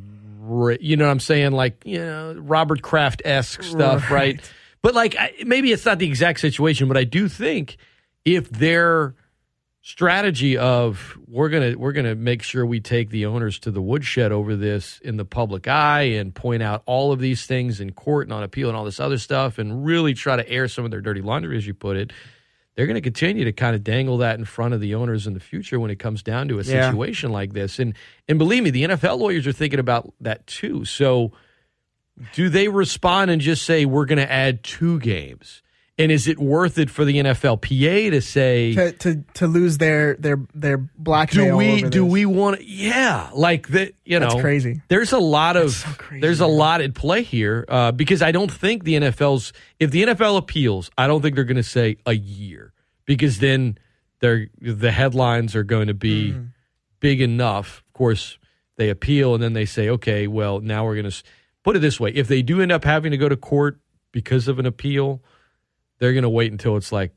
you know what I'm saying? Like, you know, Robert Kraft esque stuff, right. Right. But like, I, maybe it's not the exact situation, but I do think if their strategy of we're gonna we're gonna make sure we take the owners to the woodshed over this in the public eye and point out all of these things in court and on appeal and all this other stuff and really try to air some of their dirty laundry as you put it they're going to continue to kind of dangle that in front of the owners in the future when it comes down to a Yeah. situation like this. And and believe me the NFL lawyers are thinking about that too. So do they respond and just say we're going to add two games and is it worth it for the NFLPA to say to, to to lose their their their blackmail. do we do we want yeah like that you know That's crazy. there's a lot of so there's a lot at play here uh, because i don't think the nfl's if the nfl appeals i don't think they're going to say a year because then they're the headlines are going to be Mm. big enough of course they appeal and then they say okay well now we're going to put it this way if they do end up having to go to court because of an appeal they're going to wait until it's like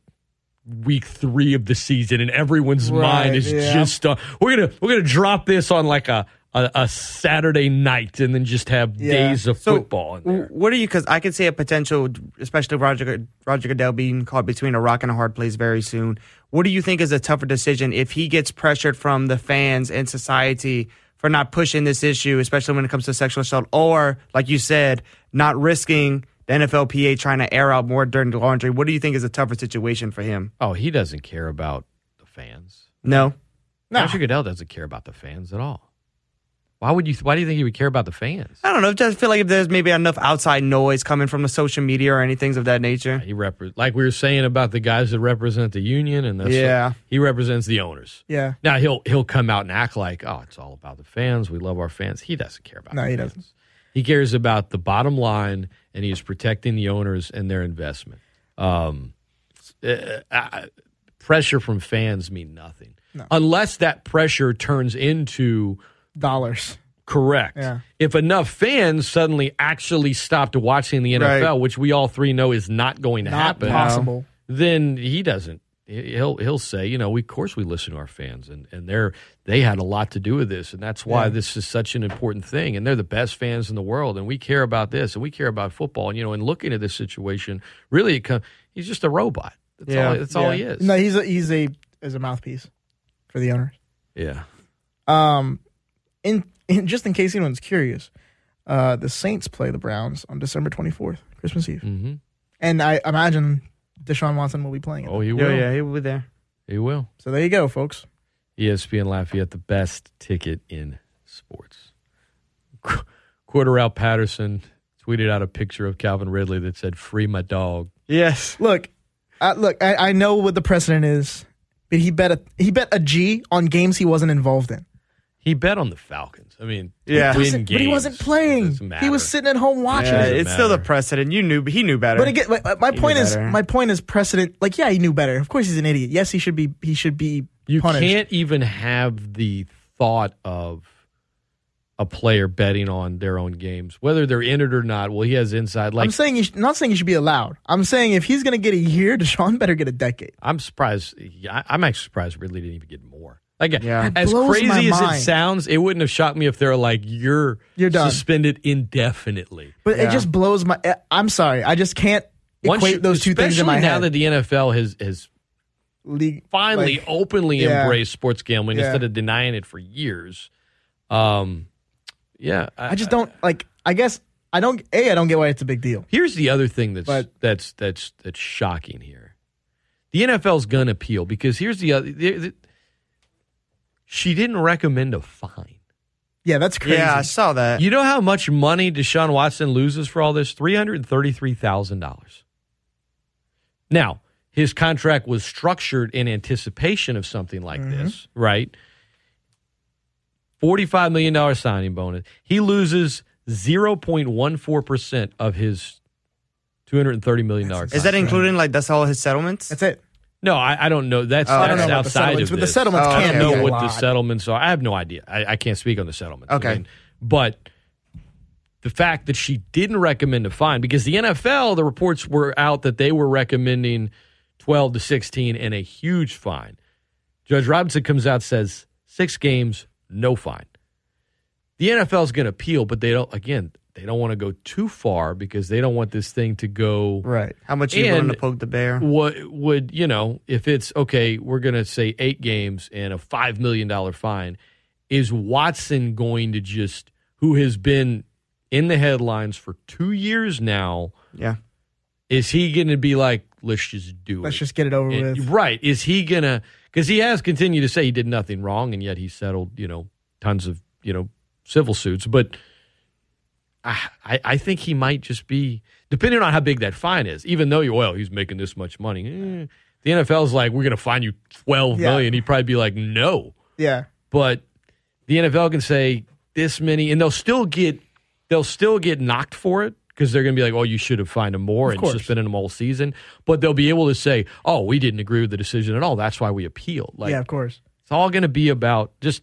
week three of the season and everyone's Right, mind is yeah. just uh, we're gonna we're gonna drop this on like a, a a Saturday night and then just have Yeah. days of So, football in there. What are you? Because I could see a potential, especially Roger Roger Goodell being caught between a rock and a hard place very soon. What do you think is a tougher decision if he gets pressured from the fans and society for not pushing this issue, especially when it comes to sexual assault, or like you said, not risking the NFLPA trying to air out more dirty laundry? What do you think is a tougher situation for him? Oh, he doesn't care about the fans. No, No. Roger Goodell doesn't care about the fans at all. Why would you? Why do you think he would care about the fans? I don't know. Just feel like if there's maybe enough outside noise coming from the social media or anything of that nature. He repre- like we were saying about the guys that represent the union, and that's Yeah. he represents the owners. Yeah. Now he'll he'll come out and act like, oh, it's all about the fans. We love our fans. He doesn't care about. No, the he fans. doesn't. He cares about the bottom line, and he is protecting the owners and their investment. Um, uh, uh, pressure from fans mean nothing unless that pressure turns into Dollars. correct. Yeah. If enough fans suddenly actually stopped watching the NFL, Right. which we all three know is not going to Not happen, possible. then he doesn't. He'll he'll say, you know, we of course we listen to our fans, and and they're they had a lot to do with this, and that's why Yeah. this is such an important thing, and they're the best fans in the world, and we care about this, and we care about football, and you know, and looking at this situation, really, it come, he's just a robot. That's Yeah. all. That's all he is. No, he's a, he's a as a mouthpiece for the owners. yeah. Um, in, in just in case anyone's curious, uh, the Saints play the Browns on December twenty fourth, Christmas Eve, hmm and I imagine Deshaun Watson will be playing it. Oh, he will. yeah, he will be there. He will. So there you go, folks. ESPN Lafayette, the best ticket in sports. Qu- Cordarrelle Patterson. tweeted out a picture of Calvin Ridley that said "Free my dog." Yes. Look, uh, look, I, I know what the precedent is, but he bet a he bet a G on games he wasn't involved in. He bet on the Falcons. I mean, Yeah. win games. but he wasn't playing. He was sitting at home watching Yeah, it. it's still the matter. precedent. You knew, he knew better. But again, my, my point is, better. my point is precedent. Like, yeah, he knew better. Of course, he's an idiot. Yes, he should be. He should be You punished. can't even have the thought of a player betting on their own games, whether they're in it or not. Well, he has inside. Like I'm saying, you sh- not saying he should be allowed. I'm saying if he's going to get a year, Deshaun better get a decade. I'm surprised. I- I'm actually surprised Ridley didn't even get more. Like Yeah. As blows crazy as it sounds, it wouldn't have shocked me if they're like you're You're done. suspended indefinitely. But Yeah. it just blows my. eh, I'm sorry. I just can't Once equate you- those two things in my especially now head. that the NFL has has League finally like, openly yeah. embraced sports gambling Yeah. instead of denying it for years. Um, yeah, I just don't like. I guess I don't. A. I don't get why it's a big deal. Here's the other thing that's But- that's that's that's shocking here. The NFL's going to appeal because here's the other. The, the- she didn't recommend a fine. Yeah, that's crazy. yeah, I saw that. You know how much money Deshaun Watson loses for all this? Three hundred thirty-three thousand dollars. Now, his contract was structured in anticipation of something like mm-hmm. this, right? Forty-five million dollar signing bonus. He loses zero point one four percent of his two hundred and thirty million dollars. Is that including like that's all his settlements? That's it. No, I, I don't know. That's, Oh, I that's don't know about the outside settlements, of but the settlements Oh, I can don't know what lot. the settlements are. I have no idea. I, I can't speak on the settlements. Okay. I mean, but the fact that she didn't recommend a fine because the NFL, the reports were out that they were recommending 12 to 16 and a huge fine. Judge Robinson comes out says six games, no fine. The NFL is going to appeal, but they don't. Again, they don't want to go too far because they don't want this thing to go Right. How much are you willing to poke the bear? what would you know if it's okay we're going to say eight games and a five million dollar fine is watson going to just who has been in the headlines for two years now Yeah. is he going to be like let's just do it. Let's just get it over And- with. right is he going to because he has continued to say he did nothing wrong and yet he settled you know tons of you know civil suits but I, I think he might just be depending on how big that fine is. Even though you well, he's making this much money. eh, the NFL's like, we're going to fine you twelve Yeah. million. He'd probably be like, no. Yeah. But the NFL can say this many, and they'll still get they'll still get knocked for it because they're going to be like, oh, you should have fined him more Of and course. suspended him all season. But they'll be able to say, oh, we didn't agree with the decision at all. That's why we appealed. Like yeah, of course. it's all going to be about just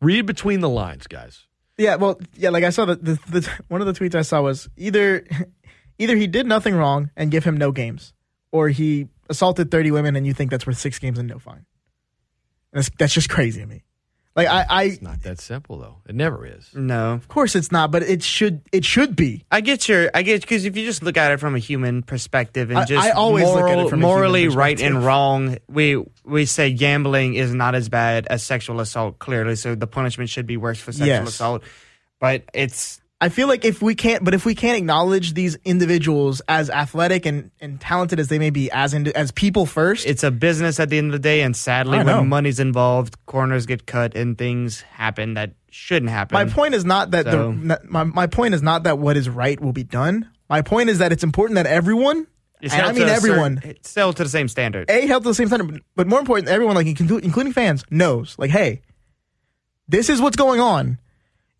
read between the lines, guys. Yeah, well, yeah, like I saw the, the, the one of the tweets I saw was either either he did nothing wrong and give him no games, or he assaulted thirty women and you think that's worth six games and no fine. That's that's just crazy to me. Like I, I It's not that simple though. It never is. No. of course it's not, but it should it should be. I get your, I get because if you just look at it from a human perspective and I- just I always look at it moral- from a human morally right and wrong, we we say gambling is not as bad as sexual assault. Clearly, so the punishment should be worse for sexual Yes. assault. But it's I feel like if we can't, but if we can't acknowledge these individuals as athletic and, and talented as they may be, as in, as people first, it's a business at the end of the day, and sadly, know. when money's involved, corners get cut and things happen that shouldn't happen. My point is not that So- the my my point is not that what is right will be done. My point is that it's important that everyone, and I mean everyone, certain- it's to the same standard. a held to the same standard, but more important, everyone, like inclu- including fans, knows like, hey, this is what's going on.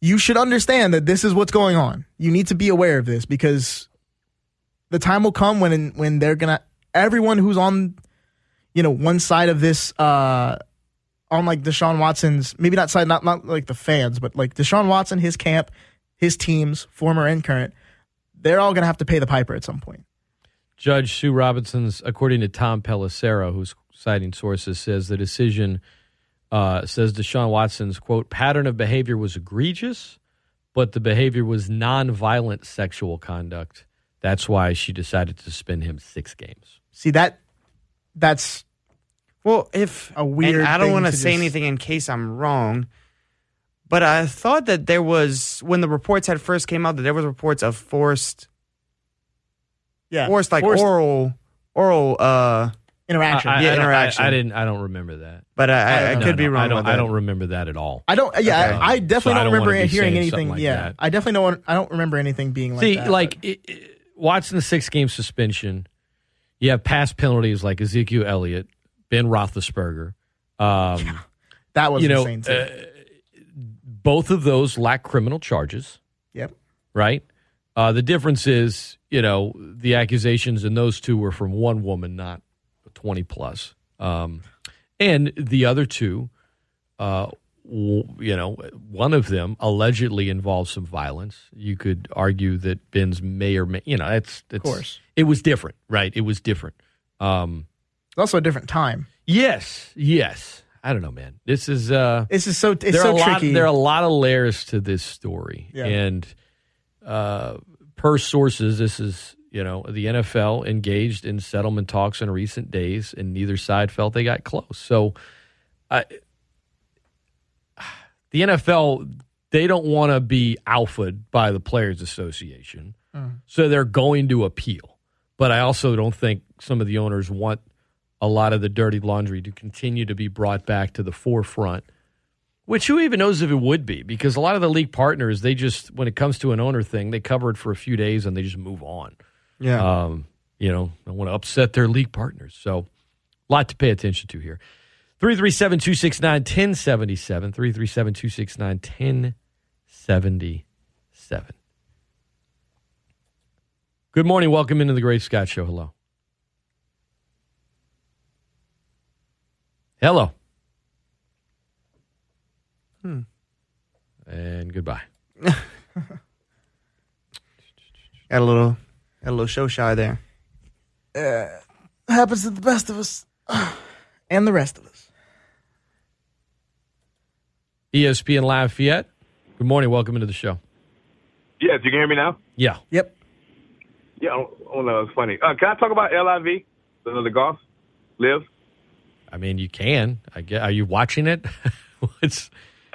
You should understand that this is what's going on. You need to be aware of this because the time will come when when they're gonna everyone who's on, you know, one side of this. uh on like Deshaun Watson's maybe not side not not like the fans, but like Deshaun Watson, his camp, his teams, former and current, they're all gonna have to pay the piper at some point. Judge Sue Robinson's, according to Tom Pelissero, who's citing sources, says the decision uh, says Deshaun Watson's quote pattern of behavior was egregious, but the behavior was nonviolent sexual conduct. That's why she decided to suspend him six games. See that that's Well, if A weird and I don't want to to say just- anything in case I'm wrong, but I thought that there was when the reports had first came out that there was reports of forced, yeah forced like forced- oral, oral uh interaction. I, I, Yeah, I don't- I- interaction. I, didn't. I don't remember that. But I, I, I No, could be no, wrong I don't. I don't remember that at all. I don't. Yeah, Okay. I, I definitely So don't don't remember hearing anything. like yeah, that. I definitely don't. I don't remember anything being like See, that. like it, it, watching the six game suspension, you have past penalties like Ezekiel Elliott, Ben Roethlisberger. Um, that was you know, insane too. uh, both of those lack criminal charges, yep. right? Uh, the difference is, you know, the accusations in those two were from one woman, not 20 plus. Um, and the other two, uh, w- you know, one of them allegedly involved some violence. You could argue that Ben's may or may, you know, it's, it's course. it was different, right? It was different. Um, It's also a different time. yes, yes. I don't know, man. This is uh, It's just so. It's there so are a lot, there are a lot of layers to this story, Yeah. and uh, per sources, this is you know the NFL engaged in settlement talks in recent days, and neither side felt they got close. So, I, the NFL they don't want to be alphaed by the Players Association, mm. so they're going to appeal. But I also don't think some of the owners want a lot of the dirty laundry to continue to be brought back to the forefront. Which who even knows if it would be? Because a lot of the league partners, they just when it comes to an owner thing, they cover it for a few days and they just move on. Yeah. Um, you know, don't want to upset their league partners. So a lot to pay attention to here. 337 269 1077. 337 269 1077. Good morning. Welcome into the Great Scott Show. Hello. Hello. Hmm. And goodbye. Got a little, got a little show shy there. happens to the best of us, and the rest of us. ESPN Lafayette. Good morning. Welcome into the show. Yes, you can hear me now. Yeah. Yep. Yeah, oh, oh no, it's funny. Uh, can I talk about LIV, the, the golf, live? I mean, you can. I get. Are you watching it? What's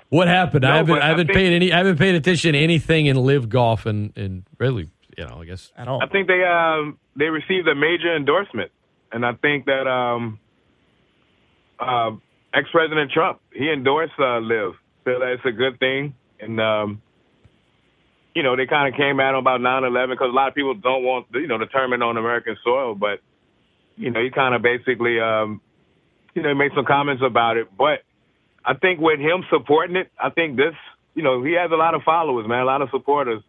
what happened? No, I haven't. I I haven't think- paid any. I haven't paid attention to anything in LIV golf and and really, you know, I guess At all. I think they um they received a major endorsement, and I think that um uh, ex President Trump he endorsed uh, LIV, so that's a good thing, and um you know they kind of came at him about 9/11 because a lot of people don't want you know the tournament on American soil, but you know he kind of basically um you know made some comments about it, but I think with him supporting it, I think this you know he has a lot of followers, man, a lot of supporters.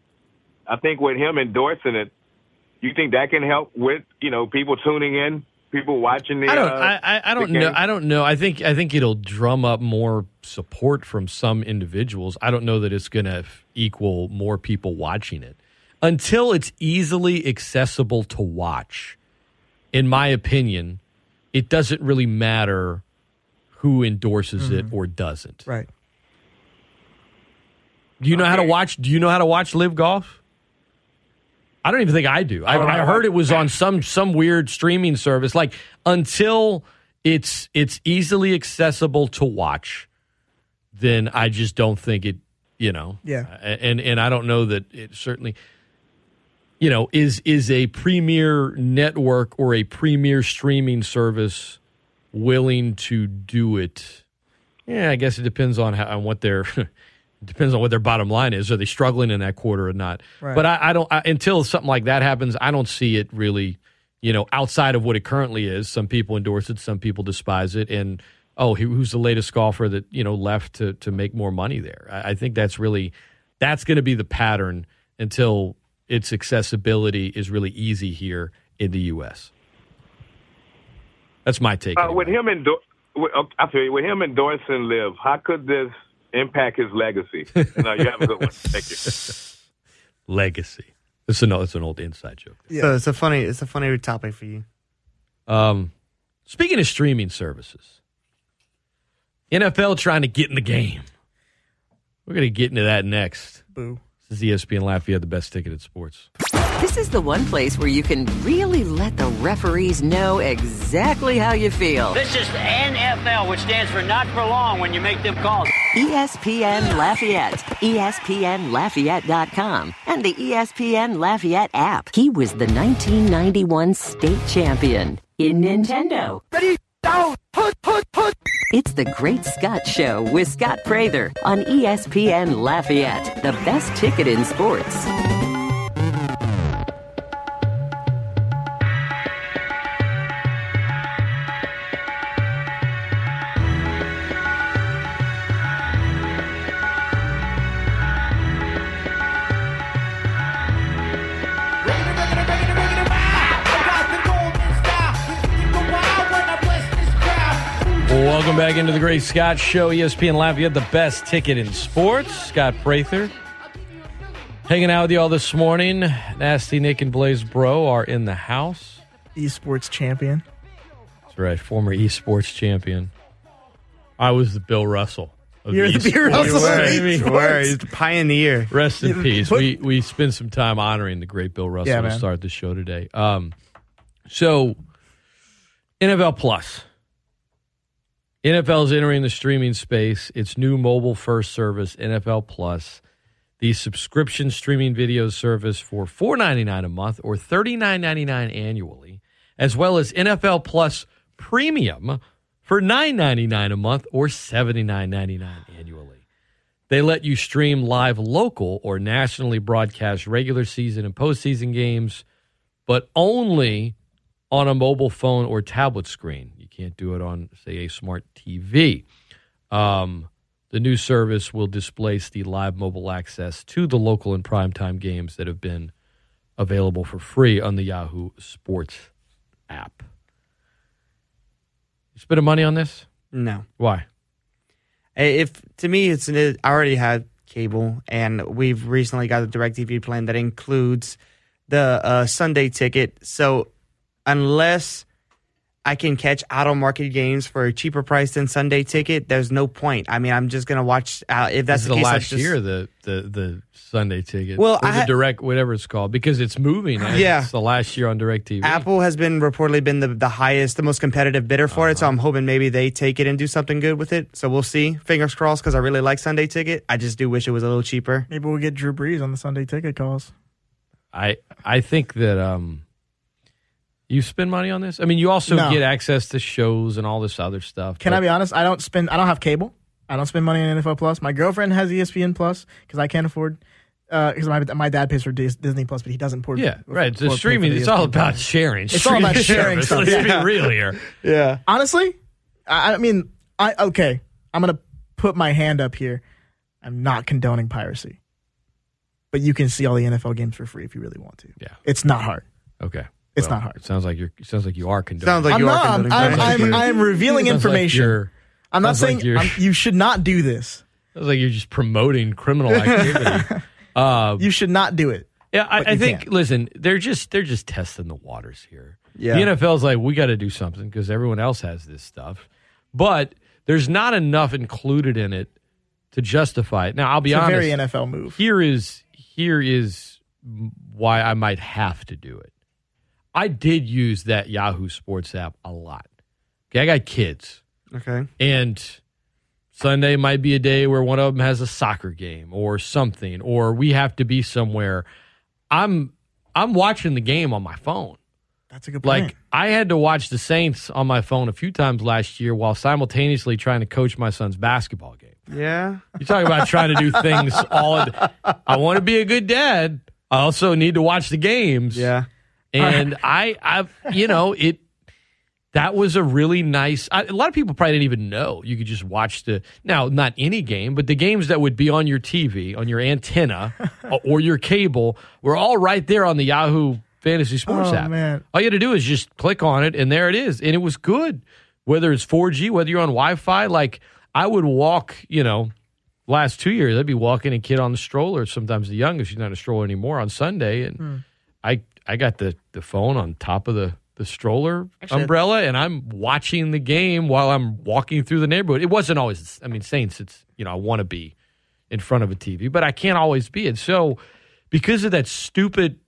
I think with him endorsing it, you think that can help with you know people tuning in, people watching the. I don't. uh, I, I, I don't the know. game? I don't know. I think. I think it'll drum up more support from some individuals. I don't know that it's going to equal more people watching it until it's easily accessible to watch. In my opinion, it doesn't really matter who endorses it or doesn't. Right. Do you know how to watch? Do you know how to watch LIV golf? I don't even think I do. I, oh, don't I heard it was on some some weird streaming service. Like until it's it's easily accessible to watch, then I just don't think it. You know. Yeah. And and I don't know that it certainly. You know, is is a premier network or a premier streaming service willing to do it? Yeah, I guess it depends on how on what their depends on what their bottom line is. Are they struggling in that quarter or not? Right. But I, I don't I, until something like that happens. I don't see it really. You know, outside of what it currently is, some people endorse it, some people despise it, and oh, who- who's the latest golfer that you know left to to make more money there? I, I think that's really that's going to be the pattern until its accessibility is really easy here in the U.S. That's my take. Uh, anyway. with him endor- with, I feel you, with him endorsing LIV, how could this impact his legacy? no, you have a good one. Thank you. legacy. It's an it's an old inside joke. So it's a funny, it's a funny topic for you. Um, speaking of streaming services, NFL trying to get in the game. We're going to get into that next. Boo. This is ESPN Lafayette, the best ticket at sports. This is the one place where you can really let the referees know exactly how you feel. This is NFL, which stands for not for long when you make them calls. ESPN Lafayette, ESPNLafayette.com, and the ESPN Lafayette app. He was the 1991 state champion. in Nintendo. Ready, down, put, put, put. It's the Great Scott Show with Scott Prather on ESPN Lafayette, the best ticket in sports. Welcome back into the Great Scott Show, ESPN Lafayette, the best ticket in sports. Scott Prather hanging out with you all this morning. Nasty Nick and Blaise Bro are in the house. Esports champion. That's right, former esports champion. I was the Bill Russell. of You're the Bill. Russell of Baby. esports. Word, he's the pioneer. Rest in peace. We we spent some time honoring the great Bill Russell Yeah, to start the show today. Um, so NFL Plus. NFL is entering the streaming space. Its new mobile first service, NFL Plus, the subscription streaming video service for $4.99 a month or $39.99 annually, as well as NFL Plus Premium for $9.99 a month or $79.99 annually. They let you stream live local or nationally broadcast regular season and postseason games, but only on a mobile phone or tablet screen. Can't do it on, say, a smart TV. Um, the new service will displace the live mobile access to the local and primetime games that have been available for free on the Yahoo Sports app. You spending money on this? No. Why? If to me, it's an, I already had cable, and we've recently got a Directv plan that includes the uh, Sunday ticket. So unless I can catch auto market games for a cheaper price than Sunday ticket, there's no point. I mean, I'm just gonna watch. Uh, if that's This the the case, I'll last just- year the, the the Sunday ticket. Well, or I the ha- direct whatever it's called because it's moving. right? Yeah. it's the last year on Direct TV. Apple has been reportedly been the, the highest, the most competitive bidder for it. So Uh-huh. I'm hoping maybe they take it and do something good with it. So we'll see. Fingers crossed because I really like Sunday ticket. I just do wish it was a little cheaper. Maybe we'll get Drew Brees on the Sunday ticket calls. I I think that um, you spend money on this. I mean, you also No. get access to shows and all this other stuff. Can I be honest? I don't spend. I don't have cable. I don't spend money on NFL Plus. My girlfriend has ESPN Plus because I can't afford. Uh, because my my dad pays for Disney Plus, but he doesn't. Port, Yeah, right. The port- streaming. It's all about Plus. sharing. It's all about sharing stuff. Let's Yeah. be real here. Yeah. Honestly, I, I mean, I okay. I'm gonna put my hand up here. I'm not condoning piracy, but you can see all the NFL games for free if you really want to. Yeah, it's not hard. Okay, It's Well, not hard. It sounds like you're. It sounds like you are condoning. Sounds like I'm you are not. I'm, I'm. I'm, I'm revealing Sounds like information. I'm not sounds like saying you're- I'm, you should not do this. Sounds like you're just promoting criminal activity. uh, You should not do it. Yeah, I, I think. can. Listen, they're just they're just testing the waters here. Yeah. The NFL's like, we got to do something because everyone else has this stuff, but there's not enough included in it to justify it. Now, I'll be It's a honest. very NFL move. Here is here is why I might have to do it. I did use that Yahoo Sports app a lot. Okay, I got kids. Okay. And Sunday might be a day where one of them has a soccer game or something, or we have to be somewhere. I'm I'm watching the game on my phone. That's a good point. Like I had to watch the Saints on my phone a few times last year while simultaneously trying to coach my son's basketball game. Yeah. You talk about trying to do things all. I want to be a good dad. I also need to watch the games. Yeah. And I, I, you know, it. That was a really nice. I, a lot of people probably didn't even know you could just watch the now not any game, but the games that would be on your TV, on your antenna, or- your cable were all right there on the Yahoo Fantasy Sports Oh, app. man. All you had to do is just click on it, and there it is, and it was good. Whether it's 4G, whether you're on Wi-Fi, like I would walk, you know, last two years, I'd be walking a kid on the stroller. Sometimes the youngest, she's not a stroller anymore on Sunday, and Hmm. I I got the the phone on top of the the stroller Actually- umbrella, and I'm watching the game while I'm walking through the neighborhood. It wasn't always. I mean, Saints. It's you know I want to be in front of a TV, but I can't always be. And so because of that stupid.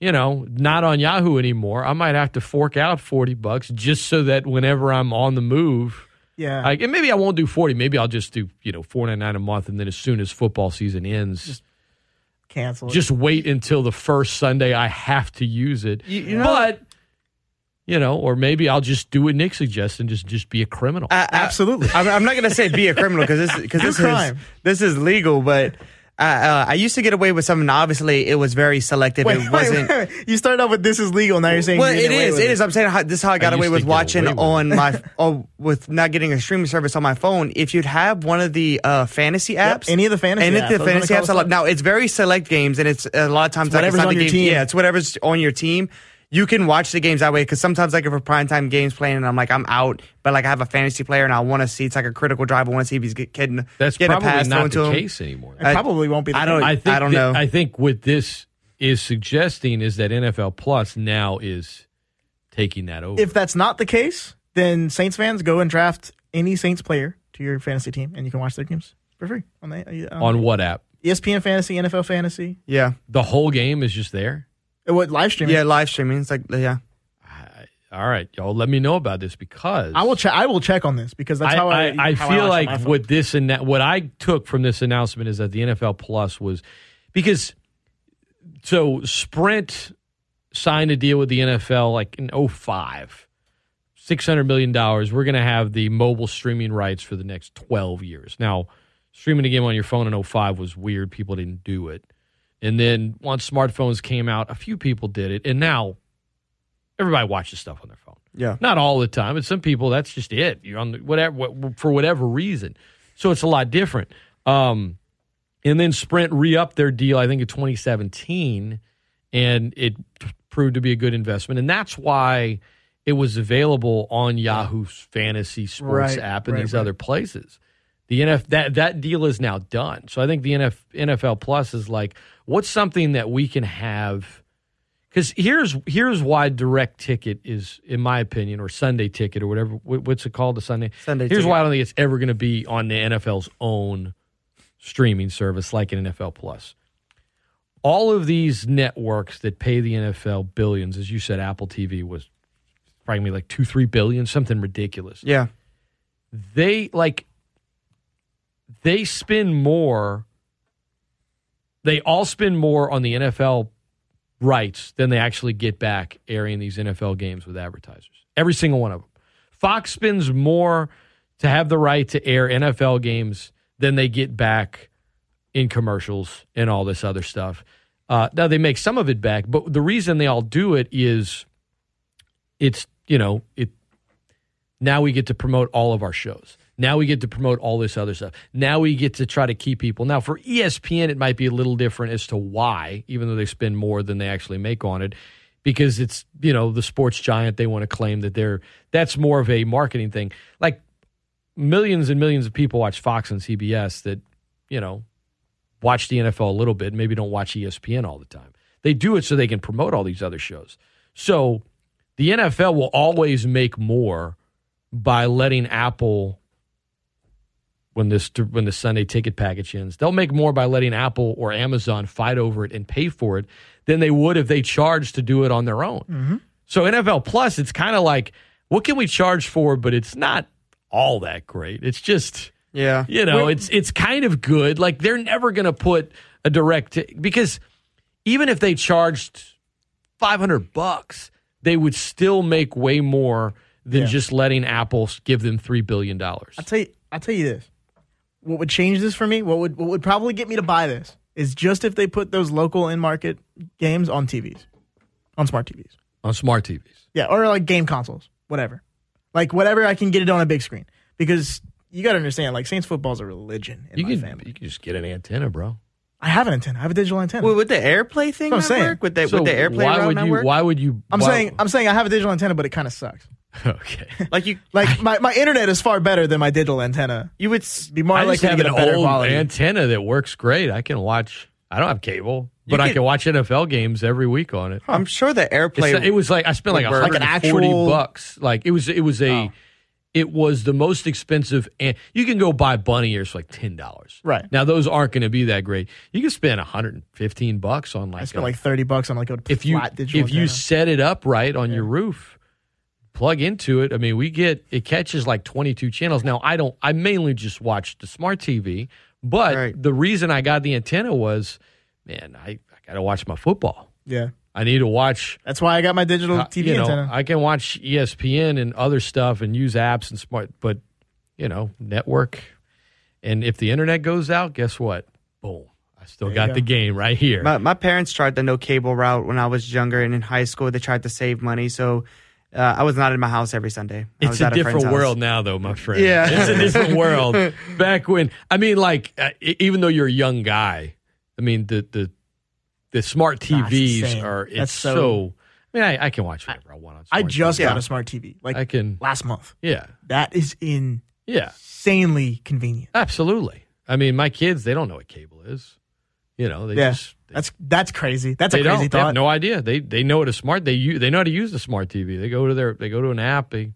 You know, not on Yahoo anymore. I might have to fork out forty bucks just so that whenever I'm on the move, Yeah. like, and maybe I won't do forty. Maybe I'll just do you know four ninety nine a month, and then as soon as football season ends, just, Cancel. it. just wait until the first Sunday I have to use it. You- you know- but you know, or maybe I'll just do what Nick suggests and just just be a criminal. I- I- Absolutely. I'm, I'm not gonna say be a criminal because this because this crime. is this is legal, but. Uh, uh, I used to get away with something. Obviously, it was very selective. Wait, it wasn't. wait, wait. You started off with this is legal. Now you're saying Well, you it is. It is. I'm saying how, this is how I got I away with watching away with on my oh, with not getting a streaming service on my phone. If you'd have one of the uh, fantasy Yep, apps, any of the fantasy any apps, of the those are the fantasy apps, I love. Now it's very select games, and it's a lot of times like, it's whatever's not on your game- team. Yeah, it's whatever's on your team. You can watch the games that way because sometimes like if a primetime game's playing and I'm like I'm out, but like I have a fantasy player and I want to see it's like a critical drive. I want to see if he's get- getting That's getting a probably pass not the to him. case anymore. It probably won't be. The I don't- case. I think I don't that- know. I think what this is suggesting is that NFL Plus now is taking that over. If that's not the case, then Saints fans go and draft any Saints player to your fantasy team, and you can watch their games for free on the um, on what app? ESPN Fantasy, NFL Fantasy. Yeah, The whole game is just there. Uh, What live streaming? yeah, live streaming. It's like yeah. All right, y'all, let me know about this because I will check. I will check on this because that's I, how I. I, I how feel watch on like my what this and that. what I took from this announcement is that the NFL Plus was because so Sprint signed a deal with the NFL like in 05. $600 million. We're going to have the mobile streaming rights for the next 12 years. Now, streaming a game on your phone in 05 was weird. People didn't do it. And then once smartphones came out, a few people did it. And now everybody watches stuff on their phone. Yeah. Not all the time, but some people that's just it. You're on the, whatever what, for whatever reason. So it's a lot different. Um, and then Sprint re-upped their deal, I think, in 2017, and it proved to be a good investment. And that's why it was available on Yahoo's fantasy sports Right, app and right, these right. other places. The NF that that deal is now done. So I think the NF, NFL Plus is like, what's something that we can have? Because here's here's why direct ticket is, in my opinion, or Sunday ticket or whatever. What's it called? The Sunday. Sunday Here's ticket. why I don't think it's ever going to be on the NFL's own streaming service like an NFL Plus. All of these networks that pay the NFL billions, as you said, Apple TV was probably like two, three billion, something ridiculous Yeah. they like they spend more they all spend more on the NFL rights than they actually get back airing these NFL games with advertisers. Every single one of them. Fox spends more to have the right to air NFL games than they get back in commercials and all this other stuff. Uh, now they make some of it back, but the reason they all do it is it's you know it now we get to promote all of our shows. Now we get to promote all this other stuff. Now we get to try to keep people. Now for ESPN, it might be a little different as to why, even though they spend more than they actually make on it, because it's you know the sports giant. They want to claim that they're that's more of a marketing thing. Like millions and millions of people watch Fox and CBS that you know watch the NFL a little bit, maybe don't watch ESPN all the time. They do it so they can promote all these other shows. So the NFL will always make more by letting Apple when this when the Sunday ticket package ends. They'll make more by letting Apple or Amazon fight over it and pay for it than they would if they charged to do it on their own. Mm-hmm. So NFL Plus, it's kind of like what can we charge for, but it's not all that great. It's just Yeah. you know, it's it's kind of good. Like they're never going to put a direct t- because even if they charged 500 bucks, they would still make way more than Yeah. just letting Apple give them 3 billion dollars. I'll tell you. I'll tell you this. What would change this for me? What would what would probably get me to buy this is just if they put those local in market games on TVs, on smart TVs. on smart TVs. Yeah, or like game consoles, whatever. Like whatever I can get it on a big screen because you got to understand, like Saints football is a religion in You my can family. you can just get an antenna, bro. I have an antenna. I have a digital antenna. Well, with the AirPlay thing I'm not work? With the, So with the AirPlay why would you work? why would you I'm why- saying I'm saying I have a digital antenna, but it kind of sucks. okay. like you Like my, my internet is far better than my digital antenna. you would s- Be more I just likely to have get an a better old quality. antenna that works great. I can watch. I don't have cable, but I could- can watch NFL games every week on it. I'm sure the AirPlay It's- it was like I spent like. Like 140 an actual- bucks. Like it was it was a Oh. it was the most expensive and you can go buy bunny ears for like ten dollars. Right. Now those aren't going to be that great. You can spend 115 bucks on like I spent a- like thirty bucks on like a if you flat digital if you antenna. set it up right on your roof, plug into it. I mean, we get it catches like 22 channels. Now, I don't I mainly just watch the smart TV, but Right. the reason I got the antenna was, man, I, I got to watch my football. yeah. I need to watch. That's why I got my digital uh, TV you know, antenna. I can watch ESPN and other stuff and use apps and smart, but you know, network. And if the internet goes out, guess what? Boom. I still There got go. the game right here. My, my parents tried the no cable route when I was younger and in high school. They tried to save money, so uh, I was not in my house every Sunday. I It's was a at friend's different house. world now, though, my friend. Yeah. it's a different world. Back when, I mean, like, uh, even though you're a young guy, I mean, the the the smart TVs insane. are. It's That's so, so- I mean, I, I can watch whatever I want on. I just TV. got a smart TV like I can. last month. Yeah, That is insanely yeah, insanely convenient. absolutely. I mean, my kids, they don't know what cable is. You know, they yeah, just that's that's crazy. That's they a crazy don't. They have no idea. They they know what a smart they use. They know how to use the smart TV. They go to their they go to an app. They,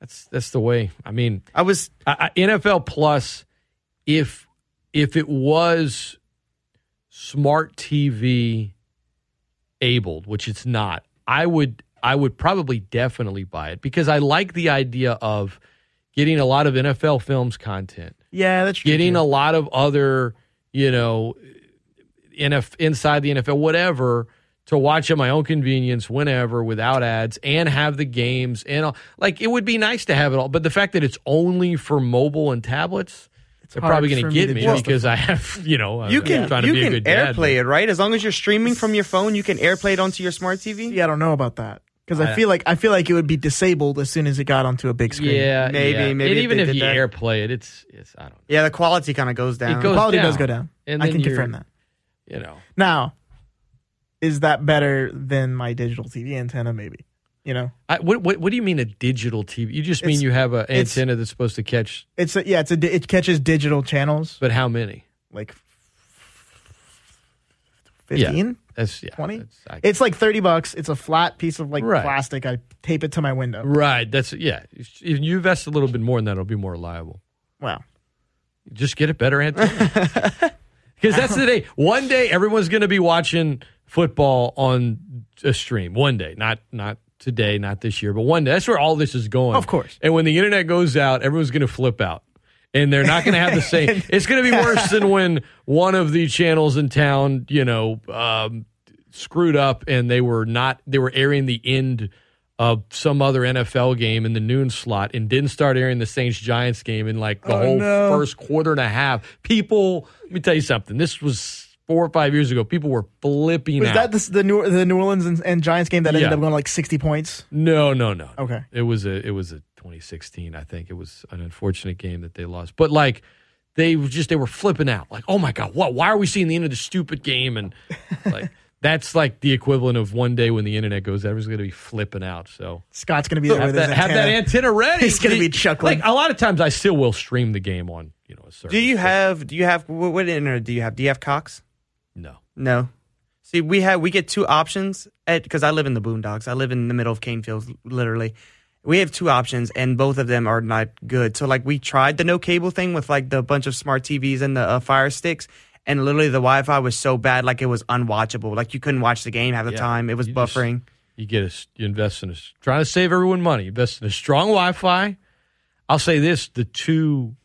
that's that's the way. I mean, I was I, I, NFL Plus. If if it was smart TV abled, which it's not, I would I would probably definitely buy it because I like the idea of getting a lot of NFL films content yeah, that's true. getting too. a lot of other, you know, NF, inside the NFL, whatever, to watch at my own convenience whenever without ads and have the games and all. Like it would be nice to have it all, but the fact that it's only for mobile and tablets, they're probably going to me get to me justify. because I have, you know, You I'm can trying to you be a can good dad. AirPlay it, right? As long as you're streaming from your phone, you can AirPlay it onto your smart TV. Yeah, I don't know about that because I, I- feel like I feel like it would be disabled as soon as it got onto a big screen. Yeah, Maybe- yeah. maybe And even they if you that. AirPlay it, it's it's I don't know. Yeah, the quality kind of goes down. It goes quality down. does go down. And I can confirm that. You know, Now, is that better than my digital TV antenna? Maybe. You know, I, what, what what do you mean a digital TV? You just mean It's- you have an it's- antenna that's supposed to catch, it's a, yeah, it's a di- it catches digital channels but how many? like Yeah. fifteen. That's yeah, 20? that's- I- It's like thirty bucks. It's a flat piece of like Right. plastic. I tape it to my window. right. That's yeah. If you invest a little bit more in that, it'll be more reliable. Wow. Just get a better antenna. Because that's the day. One day, everyone's going to be watching football on a stream. One day, not not today, not this year, but one day. That's where all this is going. Of course. And when the internet goes out, everyone's going to flip out. And they're not going to have the same. it's going to be worse than when one of the channels in town, you know, um, screwed up and they were not. They were airing the end of some other NFL game in the noon slot and didn't start airing the Saints Giants game in like the Oh, whole no. first quarter and a half. People, let me tell you something. This was four or five years ago. People were flipping Was out. that the, the New the New Orleans and, and Giants game that ended up going like sixty points? no, no, no. Okay. It was a it was a 2016. I think it was an unfortunate game that they lost. But like they were just they were flipping out. Like, oh my god, what? Why are we seeing the end of the stupid game? And like that's like the equivalent of one day when the internet goes, everyone's going to be flipping out. So Scott's gonna be there have with his that, have that antenna. antenna ready. He's gonna be chuckling. Like a lot of times, I still will stream the game on you know a service. Do you have? Do you have? What, what internet do you have? Do you have Cox? no? No. See, we have we get two options at because I live in the boondocks. I live in the middle of cane fields, literally. We have two options, and both of them are not good. So, like, we tried the no cable thing with like the bunch of smart TVs and the uh, Fire Sticks, and literally the Wi-Fi was so bad, like it was unwatchable. Like you couldn't watch the game half the Yeah. time. It was You just- buffering. You get a s- you invest in a s- trying to save everyone money. Invest in a strong Wi-Fi. I'll say this: the two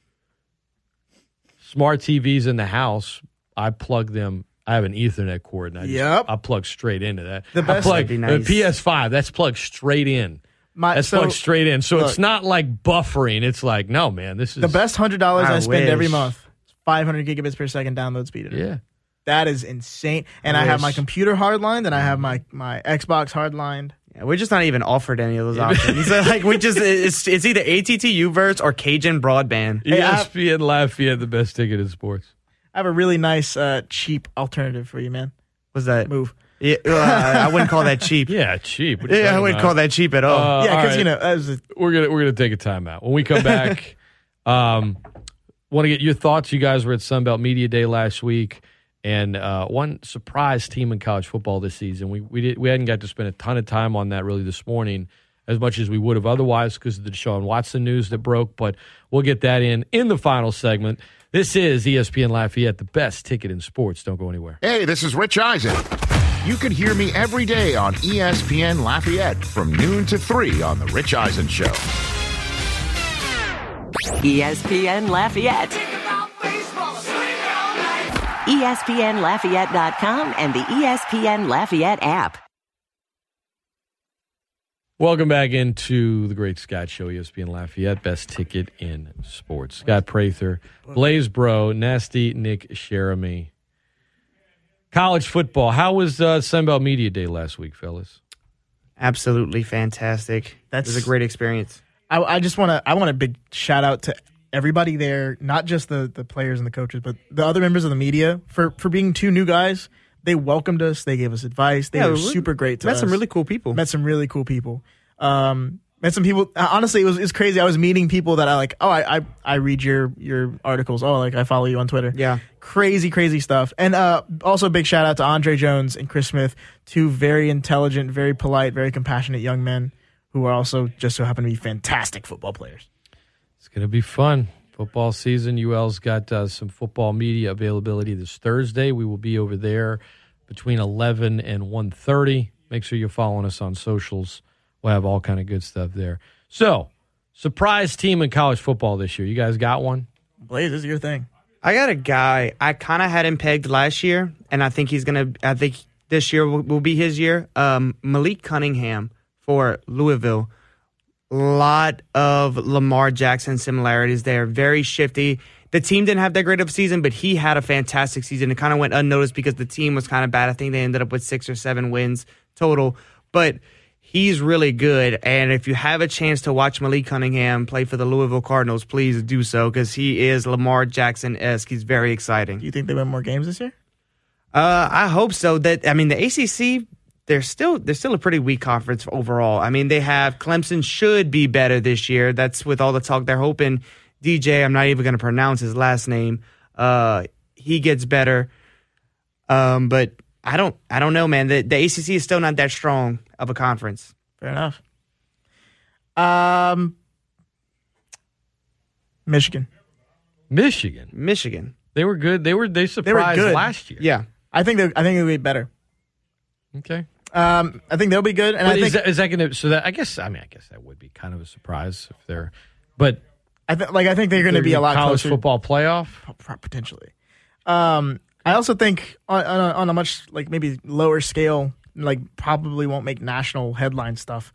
smart TVs in the house, I plug them. I have an Ethernet cord, and I just, Yep. I plug straight into that. The I best- plug That'd be nice. the PS5. That's plugged straight in. My, That's so plugged straight in. So it's not like buffering. It's like no, man. This is the best hundred dollars I, I spend every month. Five hundred gigabits per second download speed. Yeah. That is insane. And I I, have my computer hardlined and I have my, my Xbox hardlined. Yeah, we're just not even offered any of those options. So, like we just it's, it's either ATT Uverse or Cajun broadband. Hey, I- ESPN Lafayette, the best ticket in sports. I have a really nice, uh, cheap alternative for you, man. What's that? Move. Yeah, uh, I wouldn't call that cheap. Yeah, cheap. What are you Yeah, I wouldn't about? call that cheap at all. Uh, yeah, because right. you know, as a, we're gonna we're gonna take a timeout. When we come back, um, want to get your thoughts. You guys were at Sunbelt Media Day last week, and uh, one surprise team in college football this season. We we did we hadn't got to spend a ton of time on that really this morning, as much as we would have otherwise because of the Deshaun Watson news that broke. But we'll get that in in the final segment. This is ESPN Lafayette, the best ticket in sports. Don't go anywhere. Hey, this is Rich Eisen. You can hear me every day on ESPN Lafayette from noon to 3 on The Rich Eisen Show. ESPN Lafayette. E ESPN and the ESPN Lafayette app. Welcome back into the Great Scott Show, ESPN Lafayette, best ticket in sports. Scott Prather, Blaise Bro, Nasty Nick Sheremy. College football. How was uh, Sunbelt Media Day last week, fellas? Absolutely fantastic. That's- it was a great experience. I, I just want to I want a big shout out to everybody there, not just the the players and the coaches, but the other members of the media for for being two new guys. They welcomed us. They gave us advice. They Yeah, were we super great to us. met us. some really cool people. Met some really cool people. Um, met some people. uh, Honestly, it was it's crazy. I was meeting people that I like. Oh, I, I I read your your articles. Oh, like I follow you on Twitter. Yeah. crazy, crazy stuff. And uh, also a big shout out to Andre Jones and Chris Smith, two very intelligent, very polite, very compassionate young men who are also just so happen to be fantastic football players. It's going to be fun. Football season. UL's got uh, some football media availability this Thursday. We will be over there between 11 and 1.30. Make sure you're following us on socials. We'll have all kind of good stuff there. So, surprise team in college football this year. You guys got one? Blaise, this is your thing. I got a guy. I kind of had him pegged last year, and I think he's gonna. I think this year will, will be his year. Um, Malik Cunningham for Louisville. Lot of Lamar Jackson similarities there. Very shifty. The team didn't have that great of a season, but he had a fantastic season. It kind of went unnoticed because the team was kind of bad. I think they ended up with six or seven wins total, but he's really good. And if you have a chance to watch Malik Cunningham play for the Louisville Cardinals, please do so because he is Lamar Jackson esque. He's very exciting. Do you think they win more games this year? Uh, I hope so. That I mean, the ACC they're still they're still a pretty weak conference overall. I mean, they have Clemson should be better this year. That's with all the talk. They're hoping DJ. I'm not even going to pronounce his last name. Uh, he gets better. Um, but I don't I don't know, man. The the ACC is still not that strong of a conference. Fair enough. Um, Michigan. Michigan. Michigan. They were good. They were they They were surprised good last year. Yeah. I think they I think they'll be better. Okay. Um, I think they'll be good, and But I is, think that, is that going to? So that I guess I mean I guess that would be kind of a surprise if they're, but I think like I think they're going to be a lot college closer football playoff. potentially. Um, I also think on, on, a, on a much like maybe lower scale, like probably won't make national headline stuff.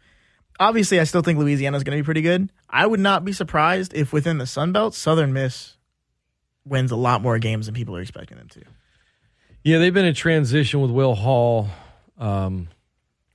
Obviously, I still think Louisiana's going to be pretty good. I would not be surprised if within the Sun Belt, Southern Miss wins a lot more games than people are expecting them to. Yeah, they've been in transition with Will Hall. Um,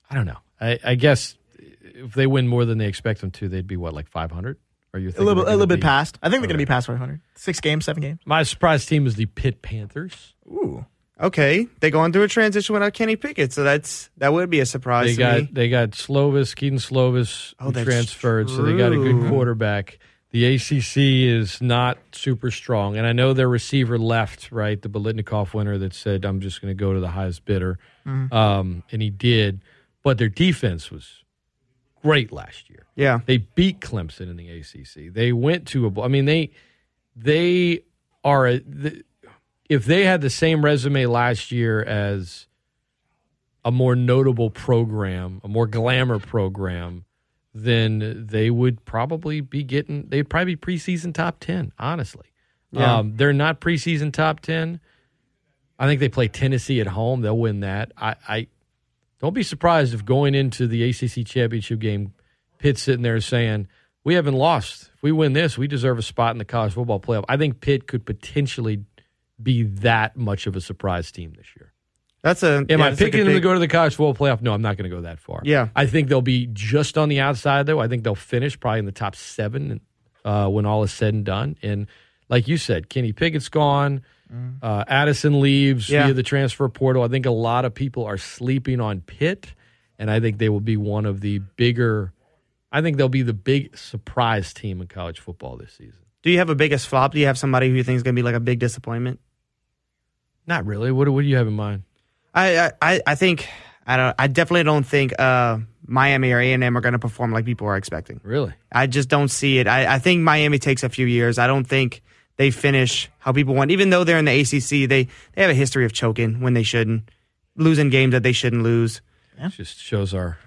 I don't know. I, I guess if they win more than they expect them to, they'd be what like five hundred. Are you A little, a little bit past. I think they're going to be past 500. Six games, seven games. My surprise team is the Pitt Panthers. Ooh. Okay, they're going through a transition without Kenny Pickett, so that's that would be a surprise They to got me. they got Slovis, Kedon Slovis, Oh, who that's transferred, so they got a good true. quarterback. The ACC is not super strong, and I know their receiver left, right? The Biletnikoff winner that said, "I'm just going to go to the highest bidder," Mhm. um, and he did. But their defense was great last year. Yeah. they beat Clemson in the ACC. They went to a, I mean, they they are a, the, if they had the same resume last year as a more notable program, a more glamour program, then they would probably be getting. They'd probably be preseason top ten. Honestly, Yeah. um, they're not preseason top ten. I think they play Tennessee at home. They'll win that. I, I don't be surprised if going into the ACC championship game, pitt sitting there saying, "We haven't lost. If we win this, we deserve a spot in the college football playoff." I think Pitt could potentially be that much of a surprise team this year. That's a. Am yeah, I that's like a picking them to go to the college football playoff? No, I'm not going to go that far. Yeah. I think they'll be just on the outside, though. I think they'll finish probably in the top seven uh, when all is said and done. And like you said, Kenny Pickett's gone. Uh, Addison leaves. Yeah. via the transfer portal. I think a lot of people are sleeping on Pitt, and I think they will be one of the bigger. I think they'll be the big surprise team in college football this season. Do you have a biggest flop? Do you have somebody who you think is going to be like a big disappointment? Not really. What, what do you have in mind? I I, I think I don't. I definitely don't think uh, Miami or A and M are going to perform like people are expecting. Really? I just don't see it. I, I think Miami takes a few years. I don't think they finish how people want. Even though they're in the ACC, they they have a history of choking when they shouldn't, losing games that they shouldn't lose. It just shows our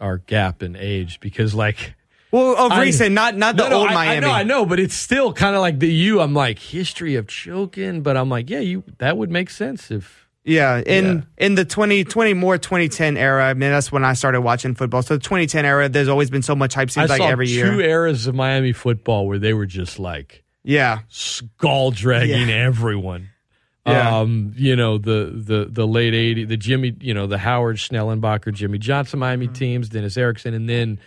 our gap in age because like Well, of I- recent, not not the No, no, old I, Miami. I know, I know, but it's still kind of like the you. I'm like history of choking, but I'm like, yeah, you that would make sense if Yeah, in in the 2020 more 2010 era, I mean that's when I started watching football. So the 2010 era, there's always been so much hype. Seems I like saw every year. two eras of Miami football where they were just like yeah, skull dragging everyone. Yeah. Um, you know the the the late '80s, the Jimmy, you know the Howard Schnellenberger, Jimmy Johnson Miami teams, Dennis Erickson, and then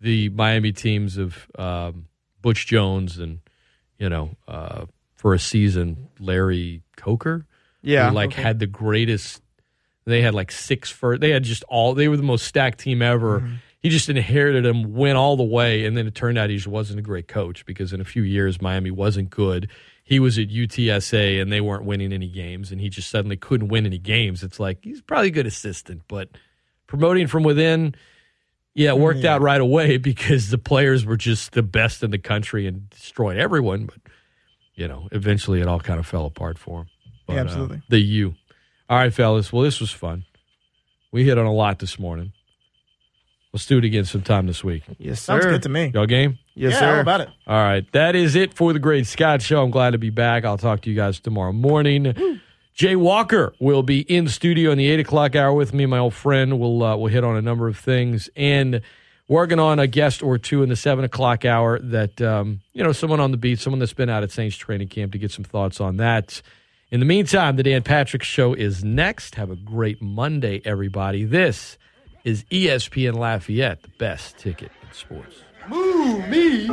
the Miami teams of um, Butch Jones and you know uh, for a season Larry Coker. Yeah. who, like Okay. had the greatest. They had like six first. They had just all. They were the most stacked team ever. Mm-hmm. He just inherited them, went all the way, and then it turned out he just wasn't a great coach because in a few years Miami wasn't good. He was at UTSA and they weren't winning any games, and he just suddenly couldn't win any games. It's like he's probably a good assistant, but promoting from within, yeah, it mm-hmm. worked out right away because the players were just the best in the country and destroyed everyone. But you know, eventually it all kind of fell apart for him. But, Yeah, uh, absolutely. the U. All right, fellas. Well, this was fun. We hit on a lot this morning. Let's do it again sometime this week. Yes, Sounds good to me. Y'all game? Yes, yeah, sir. How about it? All right. That is it for the Great Scott Show. I'm glad to be back. I'll talk to you guys tomorrow morning. Jay Walker will be in studio in the eight o'clock hour with me. My old friend will uh, will hit on a number of things and working on a guest or two in the seven o'clock hour. That um, you know, someone on the beat, someone that's been out at Saints training camp to get some thoughts on that. In the meantime, the Dan Patrick Show is next. Have a great Monday, everybody. This is ESPN Lafayette, the best ticket in sports. Move me.